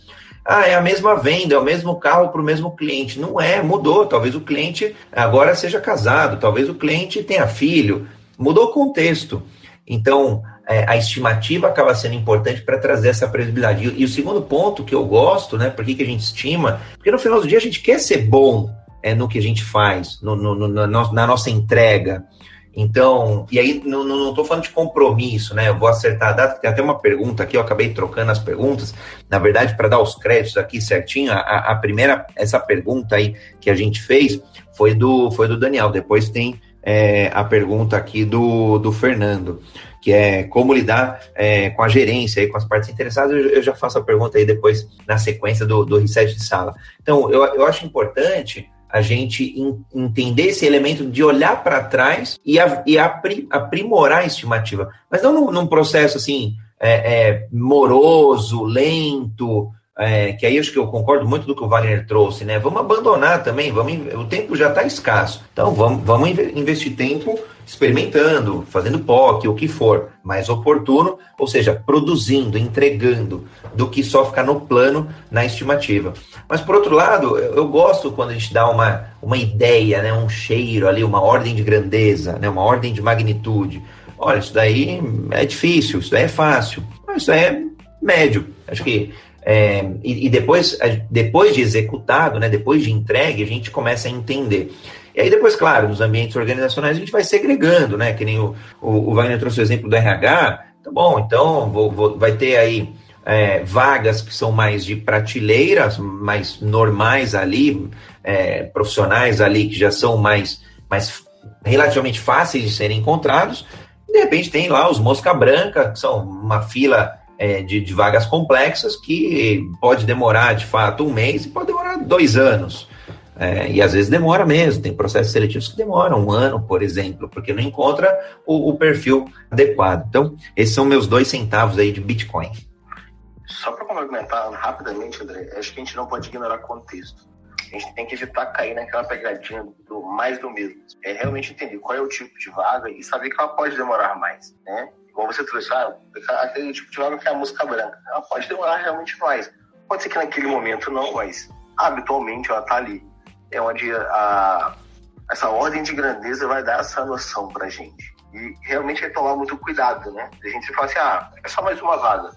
Ah, é a mesma venda, é o mesmo carro para o mesmo cliente. Não é, mudou. Talvez o cliente agora seja casado, talvez o cliente tenha filho. Mudou o contexto. Então, é, a estimativa acaba sendo importante para trazer essa previsibilidade. E, e, o segundo ponto que eu gosto, né? Por que, que a gente estima? Porque no final do dia a gente quer ser bom é, no que a gente faz, no, no, no, na, nossa entrega. Então, e aí não estou falando de compromisso, né? Eu vou acertar a data, tem até uma pergunta aqui, eu acabei trocando as perguntas. Na verdade, para dar os créditos aqui certinho, a, a, primeira, essa pergunta aí que a gente fez foi do, foi do Daniel. Depois tem é, a pergunta aqui do, do Fernando, que é como lidar é, com a gerência e com as partes interessadas. Eu, eu, já faço a pergunta aí depois na sequência do, do reset de sala. Então, eu, eu acho importante a gente entender esse elemento de olhar para trás e, a, e apri, aprimorar a estimativa. Mas não num, num processo assim, é, é, moroso, lento, é, que aí acho que eu concordo muito do que o Wagner trouxe, né? Vamos abandonar também, vamos, o tempo já está escasso. Então vamos, vamos investir tempo experimentando, fazendo POC, o que for, mais oportuno, ou seja, produzindo, entregando, do que só ficar no plano, na estimativa. Mas, por outro lado, eu, gosto quando a gente dá uma, uma ideia, né, um cheiro ali, uma ordem de grandeza, né, uma ordem de magnitude. Olha, isso daí é difícil, isso daí é fácil, mas isso daí é médio. Acho que é, e, e, depois, depois de executado, né, depois de entregue, a gente começa a entender. E aí depois, claro, nos ambientes organizacionais a gente vai segregando, né? Que nem o, o, o Wagner trouxe o exemplo do RH. Tá bom, então vou, vou, vai ter aí é, vagas que são mais de prateleiras, mais normais ali, é, profissionais ali que já são mais, mais relativamente fáceis de serem encontrados. De repente tem lá os mosca branca, que são uma fila é, de, de vagas complexas que pode demorar de fato um mês e pode demorar dois anos. É, e às vezes demora mesmo, tem processos seletivos que demoram um ano, por exemplo, porque não encontra o, o perfil adequado. Então, esses são meus dois centavos aí de Bitcoin. Só para complementar rapidamente, André, acho que a gente não pode ignorar contexto. A gente tem que evitar cair naquela pegadinha do mais do mesmo. É realmente entender qual é o tipo de vaga e saber que ela pode demorar mais, né? Igual você trouxe, ah, aquele tipo de vaga que é a música branca. Ela pode demorar realmente mais. Pode ser que naquele momento não, mas habitualmente ela está ali é onde a, essa ordem de grandeza vai dar essa noção para gente. E realmente é tomar muito cuidado, né? A gente fala assim, ah, é só mais uma vaga.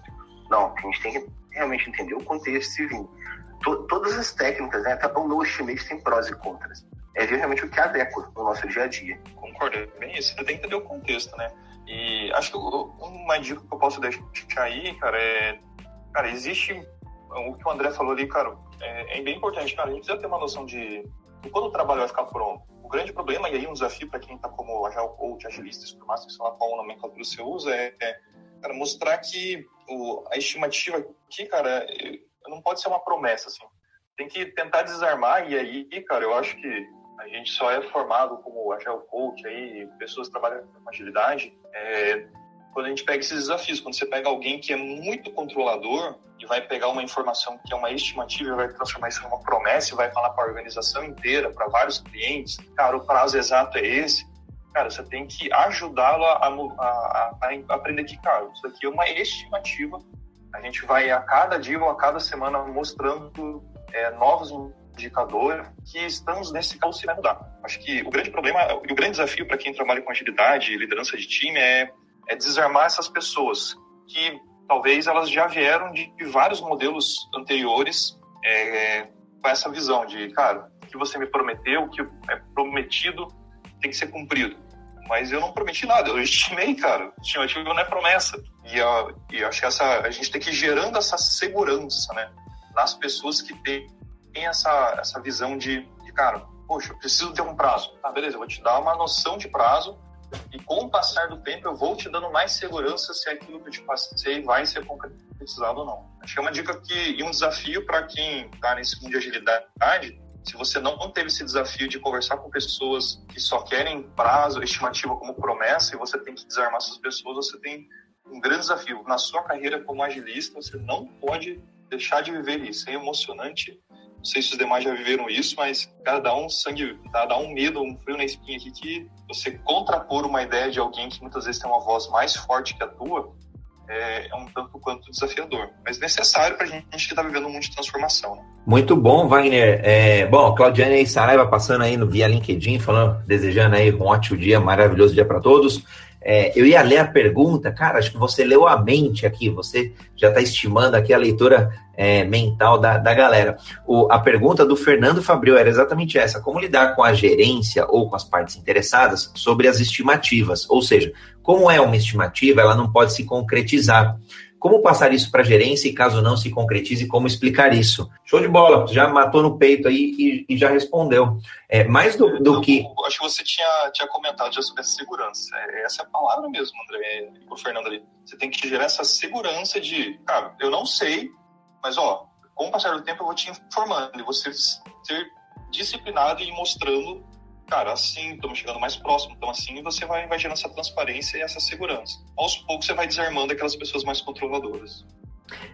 Não, a gente tem que realmente entender o contexto e vir. todas as técnicas, né? Até o no estimate tem prós e contras. É ver realmente o que adequa no nosso dia a dia. Concordo, é bem isso. Você tem que entender o contexto, né? E acho que uma dica que eu posso deixar aí, cara, é. Cara, existe. O que o André falou ali, cara, é, é, bem importante, cara. A gente precisa ter uma noção de, de quando o trabalho vai ficar pronto. O grande problema, e aí um desafio para quem está como agile coach, agilista, scrum master, sei lá qual nomenclatura você usa, é, é cara, mostrar que o, a estimativa aqui, cara, não pode ser uma promessa, assim. Tem que tentar desarmar, e aí, cara, eu acho que a gente só é formado como agile coach, aí, pessoas que trabalham com agilidade, é, quando a gente pega esses desafios. Quando você pega alguém que é muito controlador e vai pegar uma informação que é uma estimativa e vai transformar isso em uma promessa e vai falar para a organização inteira, para vários clientes, cara, o prazo exato é esse. Cara, você tem que ajudá-lo a, a, a, a, aprender que, cara, isso aqui é uma estimativa. A gente vai a cada dia ou a cada semana mostrando é, novos indicadores que estamos nesse caos se vai mudar. Acho que o grande problema e o grande desafio para quem trabalha com agilidade e liderança de time é é desarmar essas pessoas que talvez elas já vieram de, vários modelos anteriores é, com essa visão de, cara, o que você me prometeu, o que é prometido tem que ser cumprido. Mas eu não prometi nada, eu estimei, cara. Estimativa não é promessa. E, acho que essa, a gente tem que ir gerando essa segurança, né? Nas pessoas que têm essa, essa visão de, de, cara, poxa, eu preciso ter um prazo. Tá, beleza, eu vou te dar uma noção de prazo e com o passar do tempo, eu vou te dando mais segurança se aquilo que eu te passei vai ser concretizado ou não. Acho que é uma dica que, e um desafio para quem está nesse mundo de agilidade. Se você não teve esse desafio de conversar com pessoas que só querem prazo, estimativa como promessa, e você tem que desarmar essas pessoas, você tem um grande desafio. Na sua carreira como agilista, você não pode deixar de viver isso. É emocionante não sei se os demais já viveram isso, mas cara, dá um sangue, dá, dá um medo, um frio na espinha aqui que você contrapor uma ideia de alguém que muitas vezes tem uma voz mais forte que a tua é, é um tanto quanto desafiador, mas necessário para a gente que está vivendo um mundo de transformação. Né? Muito bom, Wagner. É, bom, Claudiane e Saraiva passando aí no via LinkedIn, falando, desejando aí um ótimo dia, maravilhoso dia para todos. É, eu ia ler a pergunta, cara, acho que você leu a mente aqui, você já está estimando aqui a leitura é, mental da, da galera. O, a pergunta do Fernando Fabril era exatamente essa: como lidar com a gerência ou com as partes interessadas sobre as estimativas? Ou seja, como é uma estimativa, ela não pode se concretizar. Como passar isso para a gerência e, caso não se concretize, como explicar isso? Show de bola, já matou no peito aí e, e já respondeu. É, mais do, do que. Acho que você tinha, tinha comentado já sobre essa segurança. É, essa é a palavra mesmo, André, o Fernando ali. Você tem que gerar essa segurança de, cara, eu não sei, mas ó, com o passar do tempo eu vou te informando e você ser disciplinado e mostrando cara, assim, estamos chegando mais próximo, então assim você vai, vai gerando essa transparência e essa segurança. Aos poucos você vai desarmando aquelas pessoas mais controladoras.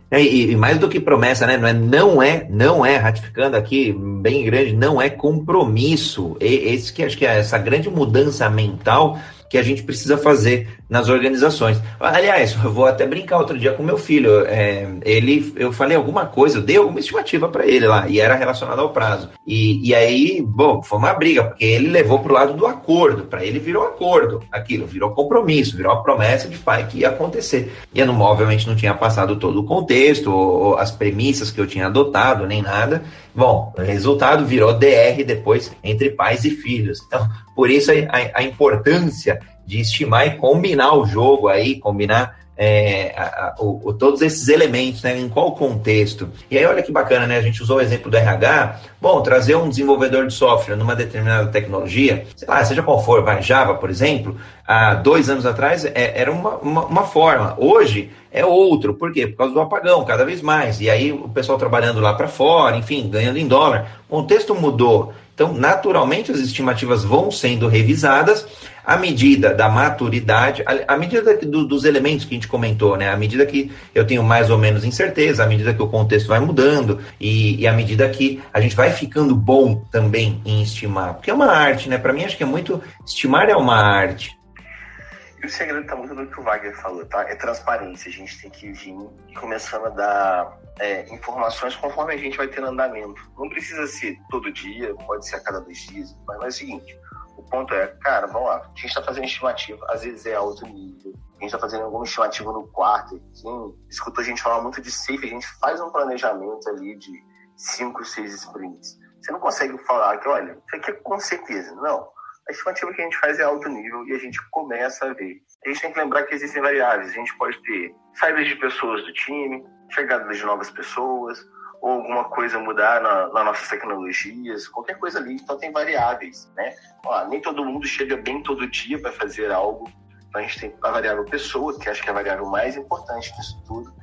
É, e, e, mais do que promessa, né? Não é, não é, não é, ratificando aqui, bem grande, não é compromisso. E, esse que acho que é essa grande mudança mental que a gente precisa fazer nas organizações. Aliás, eu vou até brincar outro dia com meu filho. É, ele, eu falei alguma coisa, eu dei alguma estimativa para ele lá, e era relacionada ao prazo. E, e aí, bom, foi uma briga, porque ele levou para o lado do acordo. Para ele virou acordo, aquilo virou compromisso, virou a promessa de pai que ia acontecer. E eu, obviamente, não tinha passado todo o contexto, ou, ou as premissas que eu tinha adotado, nem nada. Bom, resultado virou DR depois entre pais e filhos. Então, por isso a, a importância de estimar e combinar o jogo aí, combinar é, a, a, o, todos esses elementos, né, em qual contexto. E aí, olha que bacana, né? A gente usou o exemplo do RH. Bom, trazer um desenvolvedor de software numa determinada tecnologia, sei lá, seja qual for, vai Java, por exemplo, há dois anos atrás é, era uma, uma, uma, forma. Hoje é outro. Por quê? Por causa do apagão, cada vez mais. E aí o pessoal trabalhando lá para fora, enfim, ganhando em dólar. O contexto mudou. Então, naturalmente, as estimativas vão sendo revisadas à medida da maturidade, à medida do, dos elementos que a gente comentou, né? À medida que eu tenho mais ou menos incerteza, à medida que o contexto vai mudando e, e à medida que a gente vai ficando bom também em estimar. Porque é uma arte, né? Para mim, acho que é muito. Estimar é uma arte. E o segredo está muito no que o Wagner falou, tá? É transparência. A gente tem que vir começando a dar é, informações conforme a gente vai tendo andamento. Não precisa ser todo dia, pode ser a cada dois dias, mas é o seguinte: ponto é, cara, vamos lá, a gente está fazendo estimativa, às vezes é alto nível, a gente está fazendo alguma estimativa no quarto, quem escutou a gente falar muito de safe, a gente faz um planejamento ali de cinco, seis sprints. Você não consegue falar que, olha, isso aqui é com certeza. Não. A estimativa que a gente faz é alto nível e a gente começa a ver. A gente tem que lembrar que existem variáveis. A gente pode ter saídas de pessoas do time, chegadas de novas pessoas, ou alguma coisa mudar na, nas nossas tecnologias, qualquer coisa ali. Então tem variáveis, né? Ó, nem todo mundo chega bem todo dia para fazer algo. Então a gente tem a variável pessoa, que acho que é a variável mais importante disso tudo,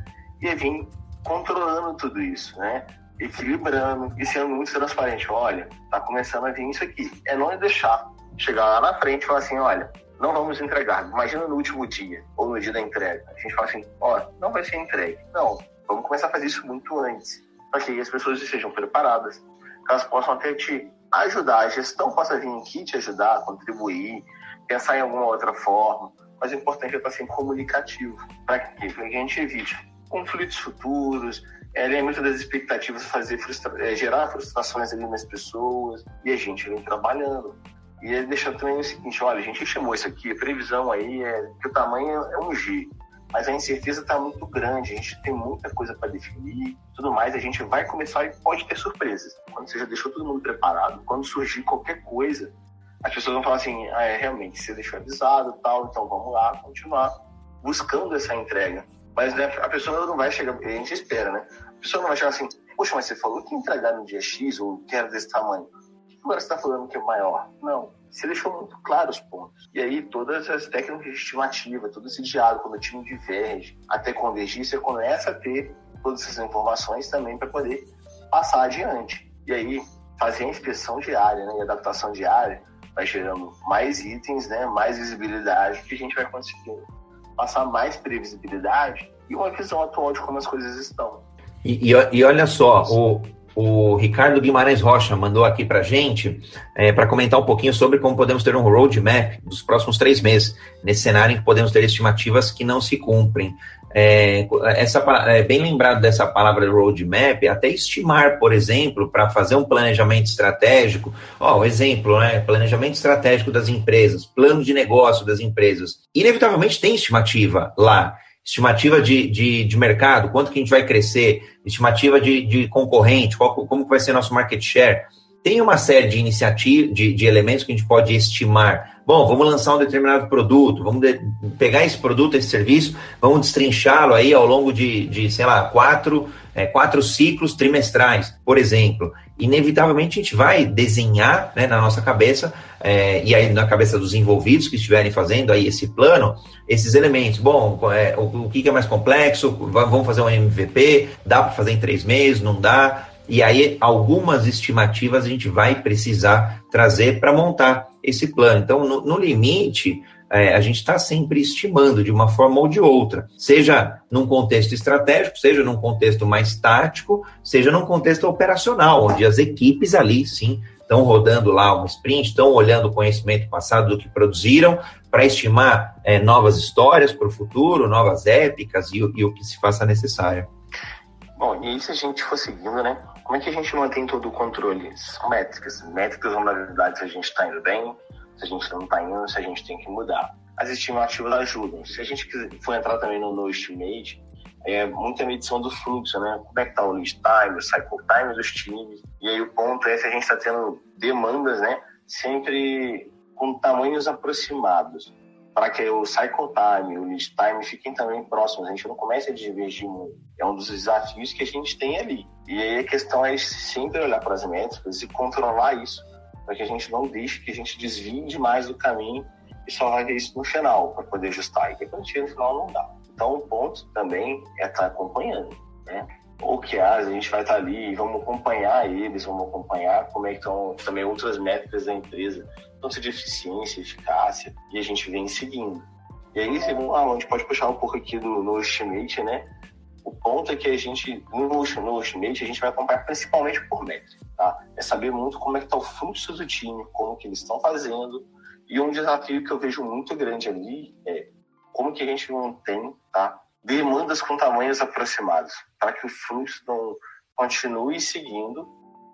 e vir controlando tudo isso, né? Equilibrando e sendo muito transparente. Olha, tá começando a vir isso aqui. É não deixar chegar lá na frente e falar assim, olha, não vamos entregar. Imagina no último dia ou no dia da entrega. A gente fala assim, ó, não vai ser entregue. Não, vamos começar a fazer isso muito antes, para que as pessoas estejam preparadas, que elas possam até te ajudar, a gestão possa vir aqui te ajudar, contribuir, pensar em alguma outra forma, mas o importante é estar sempre comunicativo. Para que a gente evite conflitos futuros, é, das expectativas, fazer frustra é, gerar frustrações ali nas pessoas, e a gente vem trabalhando. E ele deixa também o seguinte, olha, a gente chamou isso aqui, previsão aí é que o tamanho é um G, mas a incerteza está muito grande, a gente tem muita coisa para definir, tudo mais, a gente vai começar e pode ter surpresas. Quando você já deixou todo mundo preparado, quando surgir qualquer coisa, as pessoas vão falar assim, ah, é, realmente, você deixou avisado tal, então vamos lá, continuar buscando essa entrega. Mas né, a pessoa não vai chegar, a gente espera, né? A pessoa não vai chegar assim, poxa, mas você falou que entregar no dia X ou que era desse tamanho. Agora você está falando que é maior? Não. Você deixou muito claro os pontos. E aí, todas as técnicas de estimativa, todo esse diálogo, quando o time diverge, até convergir, você começa a ter todas essas informações também para poder passar adiante. E aí, fazer a inspeção diária né, e adaptação diária vai gerando mais itens, né, mais visibilidade, que a gente vai conseguindo passar mais previsibilidade e uma visão atual de como as coisas estão. E, e, e olha só, o, o Ricardo Guimarães Rocha mandou aqui para gente é, para comentar um pouquinho sobre como podemos ter um roadmap dos próximos três meses, nesse cenário em que podemos ter estimativas que não se cumprem. É, essa, é bem lembrado dessa palavra roadmap, até estimar, por exemplo, para fazer um planejamento estratégico. Ó, o exemplo, né? Planejamento estratégico das empresas, plano de negócio das empresas. Inevitavelmente tem estimativa lá. Estimativa de, de, de mercado, quanto que a gente vai crescer, estimativa de, de concorrente, qual, como vai ser nosso market share. Tem uma série de iniciativas, de, de elementos que a gente pode estimar Bom, vamos lançar um determinado produto, vamos de, pegar esse produto, esse serviço, vamos destrinchá-lo aí ao longo de, de sei lá, quatro, é, quatro ciclos trimestrais, por exemplo. Inevitavelmente a gente vai desenhar né, na nossa cabeça, é, e aí na cabeça dos envolvidos que estiverem fazendo aí esse plano, esses elementos. Bom, é, o, o que é mais complexo? Vamos fazer um MVP? Dá para fazer em três meses? Não dá? E aí, algumas estimativas a gente vai precisar trazer para montar esse plano. Então, no, no limite, é, a gente está sempre estimando de uma forma ou de outra, seja num contexto estratégico, seja num contexto mais tático, seja num contexto operacional, onde as equipes ali, sim, estão rodando lá um sprint, estão olhando o conhecimento passado do que produziram para estimar é, novas histórias para o futuro, novas épicas e, e o que se faça necessário. Bom, e aí se a gente for seguindo, né? Como é que a gente mantém todo o controle? São métricas. Métricas vão dar verdade se a gente está indo bem, se a gente não está indo, se a gente tem que mudar. As estimativas ajudam. Se a gente for entrar também no, no estimate, é muita medição do fluxo, né? Como é que tá o lead time, o cycle time dos times. E aí o ponto é se a gente está tendo demandas, né? Sempre com tamanhos aproximados para que o cycle time, o lead time fiquem também próximos, a gente não comece a divergir muito. É um dos desafios que a gente tem ali. E aí a questão é sempre olhar para as métricas e controlar isso, para que a gente não deixe que a gente desvie demais do caminho e só vai ver isso no final, para poder ajustar. E que chega no final não dá. Então o ponto também é estar tá acompanhando, né? Ou que a gente vai estar tá ali e vamos acompanhar eles, vamos acompanhar como é que estão também outras métricas da empresa tanto de eficiência, eficácia, e a gente vem seguindo. E aí, segundo a gente pode puxar um pouco aqui do, no estimate, né? O ponto é que a gente, no, no a gente vai acompanhar principalmente por métrica, tá? É saber muito como é que está o fluxo do time, como que eles estão fazendo, e um desafio que eu vejo muito grande ali é como que a gente mantém, tá? Demandas com tamanhos aproximados, para que o fluxo não continue seguindo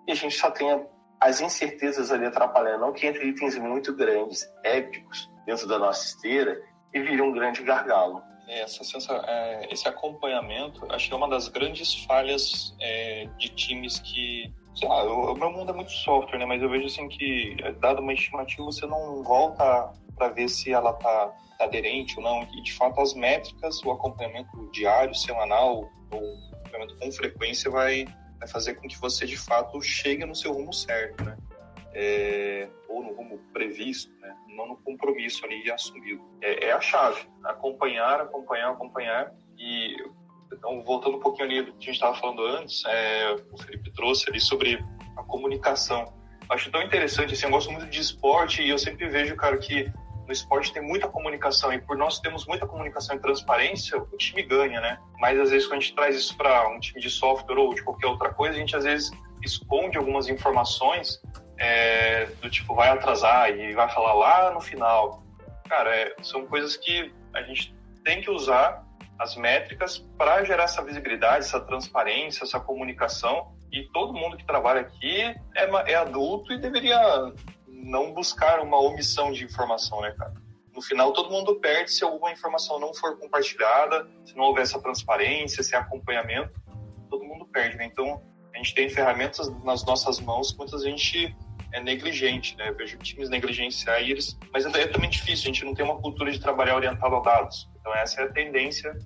e a gente só tenha as incertezas ali atrapalhando, não que entre itens muito grandes, épicos, dentro da nossa esteira, e vire um grande gargalo. É, essa é, esse acompanhamento, acho que é uma das grandes falhas é, de times que sei lá, o, meu mundo é muito software, né? Mas eu vejo assim que, dado uma estimativa, você não volta para ver se ela tá, tá, aderente ou não. E de fato as métricas, o acompanhamento diário, semanal ou acompanhamento com frequência vai vai fazer com que você de fato chegue no seu rumo certo, né? É, ou no rumo previsto, né? não no compromisso ali assumido. É, é, a chave, acompanhar, acompanhar, acompanhar. E então, voltando um pouquinho ali do que a gente estava falando antes, é, o Felipe trouxe ali sobre a comunicação. Acho tão interessante, assim, eu gosto muito de esporte e eu sempre vejo, cara, que no esporte tem muita comunicação e por nós temos muita comunicação e transparência, o time ganha, né? Mas às vezes quando a gente traz isso para um time de software ou de qualquer outra coisa, a gente às vezes esconde algumas informações é, do tipo vai atrasar e vai falar lá no final. Cara, é, são coisas que a gente tem que usar as métricas para gerar essa visibilidade, essa transparência, essa comunicação. E todo mundo que trabalha aqui é, é adulto e deveria não buscar uma omissão de informação, né, cara? No final, todo mundo perde se alguma informação não for compartilhada, se não houver essa transparência, esse acompanhamento, todo mundo perde, né? Então, a gente tem ferramentas nas nossas mãos muitas a gente é negligente, né? Eu vejo times negligenciar eles, mas é, é também difícil, a gente não tem uma cultura de trabalhar orientada a dados. Então, essa é a tendência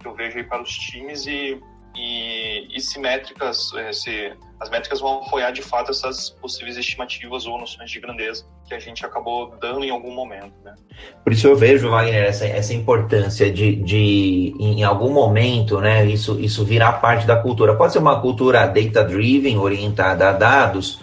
que eu vejo aí para os times e e, e se métricas, é, se as métricas vão apoiar de fato essas possíveis estimativas ou noções de grandeza que a gente acabou dando em algum momento. Né? Por isso eu vejo, Wagner, essa, essa importância de, de, em algum momento, né, isso, isso virar parte da cultura. Pode ser uma cultura data-driven, orientada a dados,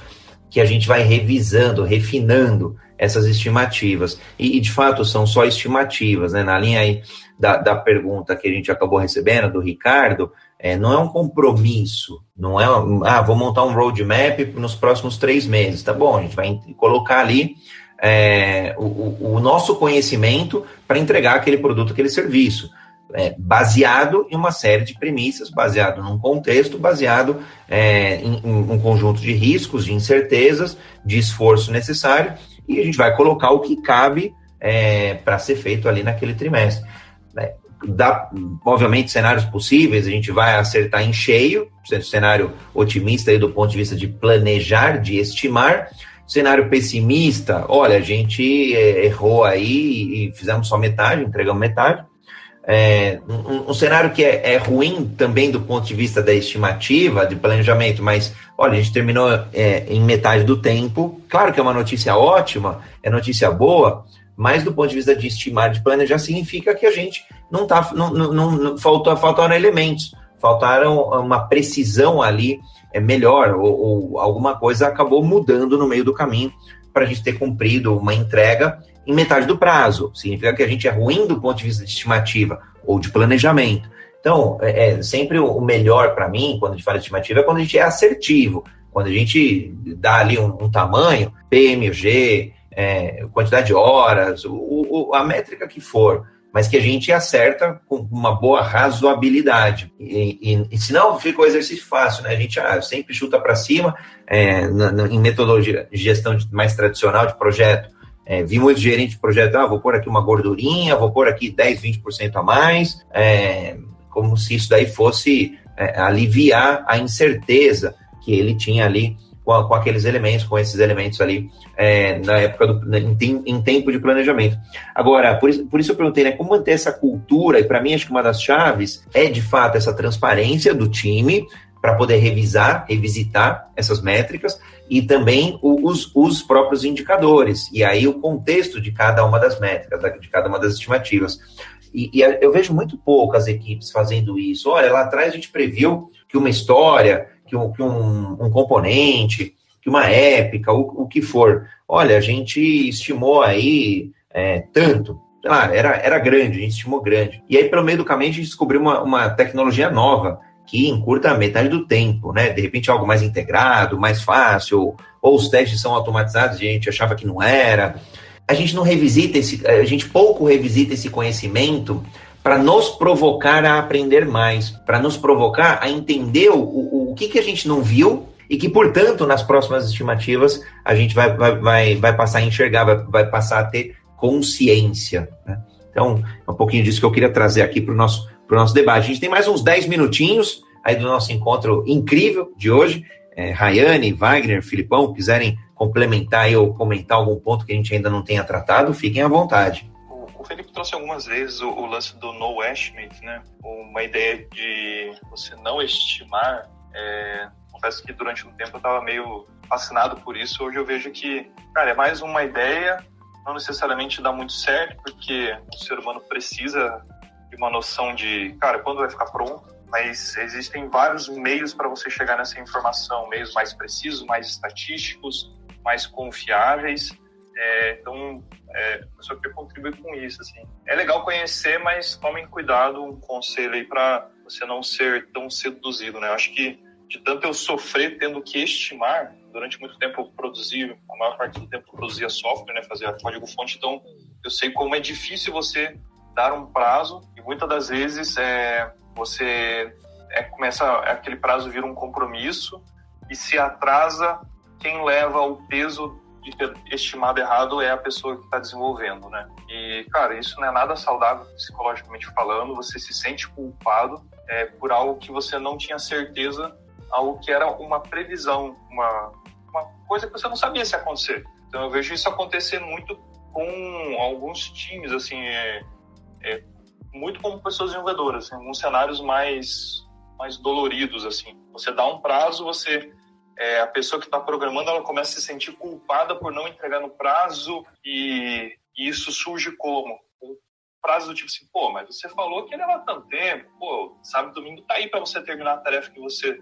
que a gente vai revisando, refinando essas estimativas. E, e, de fato são só estimativas, né? Na linha aí da, da pergunta que a gente acabou recebendo do Ricardo, é, não é um compromisso, não é, ah, vou montar um roadmap nos próximos três meses, tá bom, a gente vai colocar ali é, o, o, nosso conhecimento para entregar aquele produto, aquele serviço, é, baseado em uma série de premissas, baseado num contexto, baseado é, em, em um conjunto de riscos, de incertezas, de esforço necessário, e a gente vai colocar o que cabe é, para ser feito ali naquele trimestre. Né? dá, obviamente, cenários possíveis, a gente vai acertar em cheio, cenário otimista aí do ponto de vista de planejar, de estimar, cenário pessimista, olha, a gente é, errou aí e fizemos só metade, entregamos metade. É, um, um, cenário que é, é, ruim também do ponto de vista da estimativa, de planejamento, mas olha, a gente terminou é, em metade do tempo. Claro que é uma notícia ótima, é notícia boa, mas do ponto de vista de estimar, de planejar, significa que a gente não tá, não, não, não faltou, faltaram elementos, faltaram uma precisão ali é melhor, ou, ou alguma coisa acabou mudando no meio do caminho para a gente ter cumprido uma entrega em metade do prazo. Significa que a gente é ruim do ponto de vista de estimativa ou de planejamento. Então, é, é sempre o melhor para mim, quando a gente fala estimativa, é quando a gente é assertivo, quando a gente dá ali um, um tamanho, PMG, é, quantidade de horas, o, o, a métrica que for, mas que a gente acerta com uma boa razoabilidade. E, e, e senão fica o exercício fácil, né? A gente ah, sempre chuta para cima é, na, na, em metodologia de gestão de, mais tradicional de projeto. É, vi muito gerente de projeto, ah, vou pôr aqui uma gordurinha, vou pôr aqui 10, 20% a mais, é, como se isso daí fosse é, aliviar a incerteza que ele tinha ali com, com aqueles elementos, com esses elementos ali é, na época do, em, em, tempo de planejamento. Agora, por isso, por isso eu perguntei, né, como manter essa cultura, e para mim acho que uma das chaves é de fato essa transparência do time para poder revisar, revisitar essas métricas e também os, os próprios indicadores, e aí o contexto de cada uma das métricas, de cada uma das estimativas. E, e, eu vejo muito poucas equipes fazendo isso. Olha, lá atrás a gente previu que uma história que um, que um, um componente, que uma épica, o, o, que for. Olha, a gente estimou aí é, tanto. Ah, era, era grande, a gente estimou grande. E aí, pelo meio do caminho, a gente descobriu uma, uma tecnologia nova que encurta a metade do tempo, né? De repente, algo mais integrado, mais fácil, ou os testes são automatizados e a gente achava que não era. A gente não revisita esse, a gente pouco revisita esse conhecimento para nos provocar a aprender mais, para nos provocar a entender o, o, o que, que a gente não viu e que, portanto, nas próximas estimativas, a gente vai, vai, vai, vai passar a enxergar, vai, vai passar a ter consciência. Né? Então, é um pouquinho disso que eu queria trazer aqui para o nosso, nosso debate. A gente tem mais uns 10 minutinhos aí do nosso encontro incrível de hoje. É, Rayane, Wagner, Filipão, quiserem complementar ou comentar algum ponto que a gente ainda não tenha tratado, fiquem à vontade. Felipe trouxe algumas vezes o, o, lance do no estimate, né? Uma ideia de você não estimar. É, confesso que durante um tempo eu estava meio fascinado por isso. Hoje eu vejo que, cara, é mais uma ideia, não necessariamente dá muito certo, porque o ser humano precisa de uma noção de, cara, quando vai ficar pronto? Mas existem vários meios para você chegar nessa informação, meios mais precisos, mais estatísticos, mais confiáveis. É, então, é, a pessoa quer contribuir com isso, assim. É legal conhecer, mas tomem cuidado, um conselho aí para você não ser tão seduzido, né? Eu acho que de tanto eu sofrer tendo que estimar, durante muito tempo eu produzi, a maior parte do tempo eu produzia software, né, fazia código-fonte, então eu sei como é difícil você dar um prazo e muitas das vezes é, você é, começa, aquele prazo vira um compromisso e se atrasa, quem leva o peso de ter estimado errado é a pessoa que está desenvolvendo, né? E, cara, isso não é nada saudável psicologicamente falando, você se sente culpado é, por algo que você não tinha certeza, algo que era uma previsão, uma, uma coisa que você não sabia se acontecer. Então eu vejo isso acontecer muito com alguns times, assim, é, é muito como pessoas desenvolvedoras, assim, alguns cenários mais mais doloridos, assim. Você dá um prazo, você é, a pessoa que está programando ela começa a se sentir culpada por não entregar no prazo e, e isso surge como um prazo do tipo assim, pô, mas você falou que ia tanto tempo, pô, sábado domingo tá aí para você terminar a tarefa que você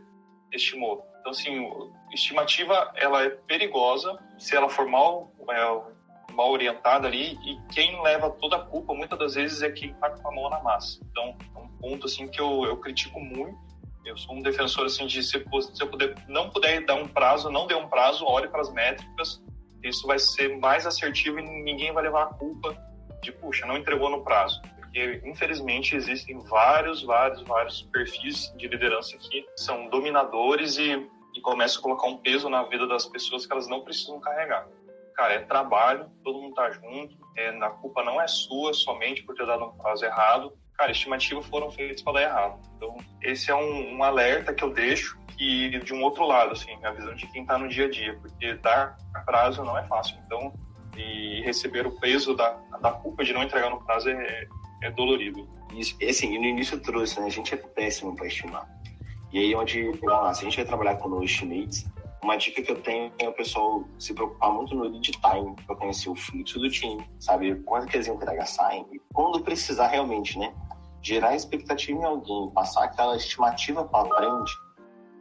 estimou. Então, assim, estimativa, ela é perigosa se ela for mal, é, mal orientada ali e quem leva toda a culpa, muitas das vezes, é quem tá com a mão na massa. Então, é um ponto, assim, que eu, eu critico muito eu sou um defensor assim de se, eu puder, não puder dar um prazo, não dê um prazo, olhe para as métricas. Isso vai ser mais assertivo e ninguém vai levar a culpa de puxa, não entregou no prazo. Porque infelizmente existem vários, vários, vários perfis de liderança que são dominadores e, e começam a colocar um peso na vida das pessoas que elas não precisam carregar. Cara, é trabalho, todo mundo tá junto, é, a culpa não é sua somente por ter dado um prazo errado cara, estimativas foram feitas para dar errado. Então, esse é um, um, alerta que eu deixo e de um outro lado, assim, a visão de quem está no dia a dia, porque dar prazo não é fácil. Então, e receber o peso da, da culpa de não entregar no prazo é, é dolorido. Isso, assim, no início eu trouxe, né, a gente é péssimo para estimar. E aí, onde, lá, se a gente vai trabalhar com no estimates, uma dica que eu tenho é o pessoal se preocupar muito no lead time para conhecer o fluxo do time, saber quando que as entregas saem e quando precisar realmente, né? Gerar expectativa em alguém, passar aquela estimativa para frente,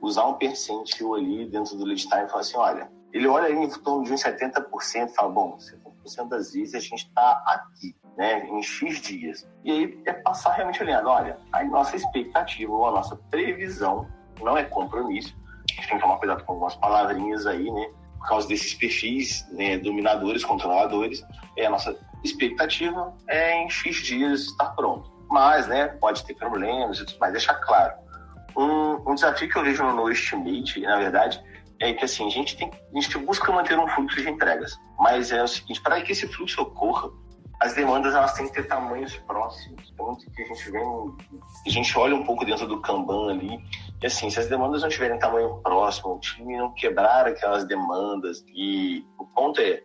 usar um percentil ali dentro do lead time e falar assim, olha, ele olha em torno de uns 70% e fala, bom, 70% das vezes a gente está aqui, né, em X dias. E aí é passar realmente olhando, olha, a nossa expectativa ou a nossa previsão não é compromisso, a gente tem que tomar cuidado com algumas palavrinhas aí, né, por causa desses perfis né, dominadores, controladores, é a nossa expectativa é em X dias estar pronto mas, né, pode ter problemas e tudo mais, deixar claro. Um, um desafio que eu vejo no Estimate, na verdade, é que assim, a gente, tem, a gente busca manter um fluxo de entregas, mas é o seguinte, para que esse fluxo ocorra, as demandas elas têm que ter tamanhos próximos, tanto que a gente vem, a gente olha um pouco dentro do Kanban ali, e assim, se as demandas não tiverem tamanho próximo, o time não quebrar aquelas demandas, e o ponto é,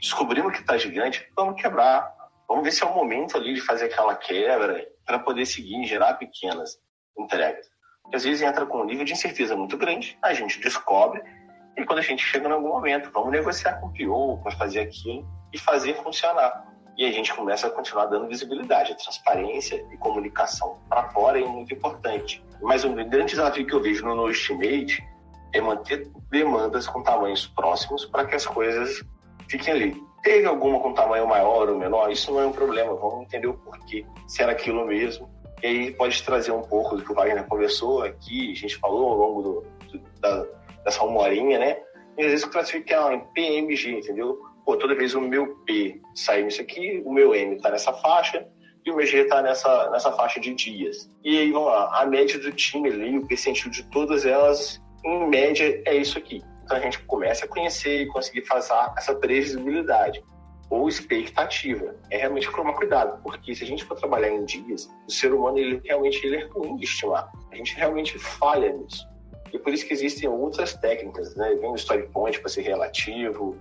descobrimos que está gigante, vamos quebrar Vamos ver se é o momento ali de fazer aquela quebra para poder seguir e gerar pequenas entregas. Porque às vezes entra com um nível de incerteza muito grande, a gente descobre, e quando a gente chega em algum momento, vamos negociar com o PO para fazer aquilo e fazer funcionar. E a gente começa a continuar dando visibilidade, transparência e comunicação para fora é muito importante. Mas um grande desafio que eu vejo no No Estimate é manter demandas com tamanhos próximos para que as coisas fiquem ali. Teve alguma com tamanho maior ou menor? Isso não é um problema, vamos entender o porquê, se era aquilo mesmo. E aí pode trazer um pouco do que o Wagner conversou aqui, a gente falou ao longo do, do, da, dessa uma horinha, né? E às vezes classifica em PMG, entendeu? Pô, toda vez o meu P sai nisso aqui, o meu M está nessa faixa, e o meu G está nessa, nessa faixa de dias. E aí, vamos lá, a média do time ali, o percentil de todas elas, em média, é isso aqui. Então a gente começa a conhecer e conseguir fazer essa previsibilidade ou expectativa. É realmente tomar cuidado, porque se a gente for trabalhar em dias, o ser humano ele realmente ele é ruim de estimar. A gente realmente falha nisso. E por isso que existem outras técnicas, né? Vem o story point para ser relativo,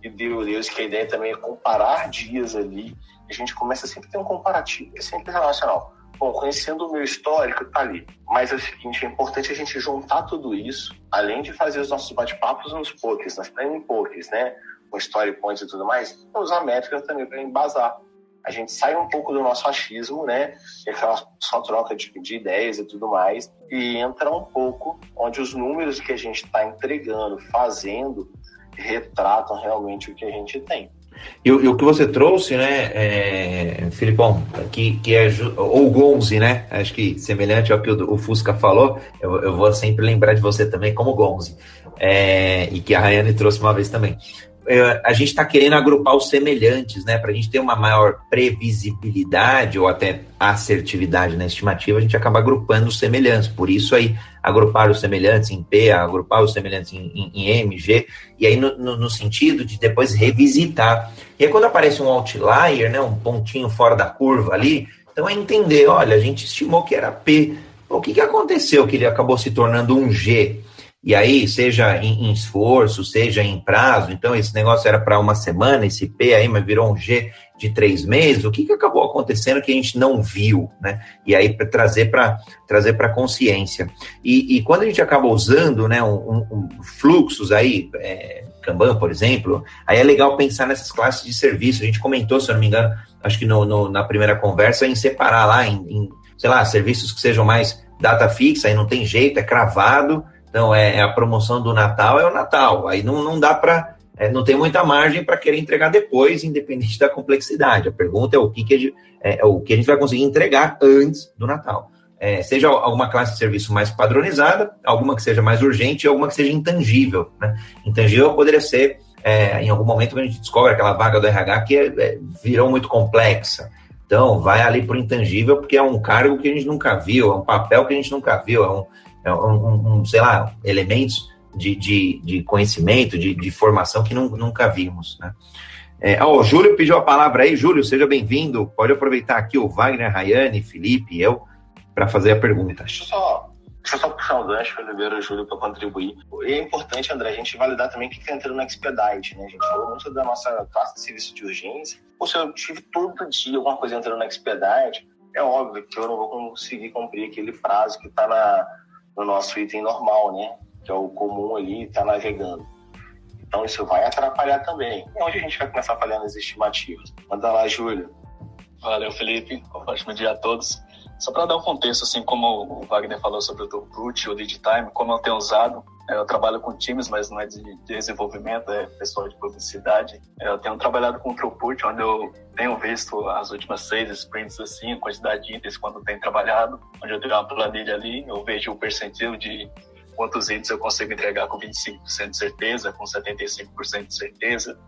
e deu Deus que a ideia também é comparar dias ali. A gente começa sempre a ter um comparativo, é sempre relacional. Bom, conhecendo o meu histórico, tá ali. Mas é o seguinte, é importante a gente juntar tudo isso, além de fazer os nossos bate-papos nos pokers, nas training pokers, né? Com story points e tudo mais, usar métricas também para embasar. A gente sai um pouco do nosso achismo, né? Aquela só troca de, de ideias e tudo mais, e entra um pouco onde os números que a gente está entregando, fazendo, retratam realmente o que a gente tem. E, e, o que você trouxe, né, é, Filipão, que, que é, ou Gonzi, né, acho que semelhante ao que o, o Fusca falou, eu, eu, vou sempre lembrar de você também como Gonzi, é, e que a Rayane trouxe uma vez também. É, a gente está querendo agrupar os semelhantes, né? Para a gente ter uma maior previsibilidade ou até assertividade na estimativa, a gente acaba agrupando os semelhantes. Por isso aí, agrupar os semelhantes em P, agrupar os semelhantes em, em, em M, G, e aí no, no, no, sentido de depois revisitar. E aí quando aparece um outlier, né, um pontinho fora da curva ali, então é entender, olha, a gente estimou que era P. O que, que aconteceu que ele acabou se tornando um G? E aí, seja em, em, esforço, seja em prazo, então esse negócio era para uma semana, esse P aí, mas virou um G de três meses, o que, que acabou acontecendo que a gente não viu, né? E aí para trazer para trazer para consciência. E, e, quando a gente acaba usando, né, um, um fluxos aí, é, Kanban, por exemplo, aí é legal pensar nessas classes de serviço. A gente comentou, se eu não me engano, acho que no, no na primeira conversa, em separar lá em, em, sei lá, serviços que sejam mais data fixa, aí não tem jeito, é cravado, então, é, é, a promoção do Natal é o Natal. Aí não, não dá para. É, não tem muita margem para querer entregar depois, independente da complexidade. A pergunta é o que, que, a, gente, é, é, o que a gente vai conseguir entregar antes do Natal. É, seja alguma classe de serviço mais padronizada, alguma que seja mais urgente e alguma que seja intangível. Né? Intangível poderia ser, é, em algum momento, quando a gente descobre aquela vaga do RH que é, virou muito complexa. Então, vai ali para o intangível, porque é um cargo que a gente nunca viu, é um papel que a gente nunca viu, é um, é um, um sei lá, elementos de, de, de conhecimento, de, de, formação que não, nunca vimos, né? É, o Júlio pediu a palavra aí. Júlio, seja bem-vindo. Pode aproveitar aqui o Wagner, Rayane, Felipe e eu para fazer a pergunta. Deixa eu só, deixa eu só puxar um gancho, e Júlio, para contribuir. E é importante, André, a gente validar também o que está entrando no Expedite, né? A gente falou muito da nossa classe de serviço de urgência. Ou se eu tive todo dia alguma coisa entrando no Expedite, é óbvio que eu não vou conseguir cumprir aquele prazo que está na no nosso item normal, né? Que é o comum ali, está navegando. Então isso vai atrapalhar também. E onde a gente vai começar a falhar nas estimativas? Manda lá, Júlio. Valeu, Felipe. Ótimo dia a todos. Só para dar um contexto, assim como o Wagner falou sobre o throughput, o lead time, como eu tenho usado, eu trabalho com times, mas não é de desenvolvimento, é pessoal de publicidade. É, eu tenho trabalhado com throughput, onde eu tenho visto as últimas seis sprints, assim, a quantidade de itens quando tem trabalhado, onde eu tenho uma planilha ali, eu vejo o percentil de quantos itens eu consigo entregar com 25% de certeza, com 75% de certeza,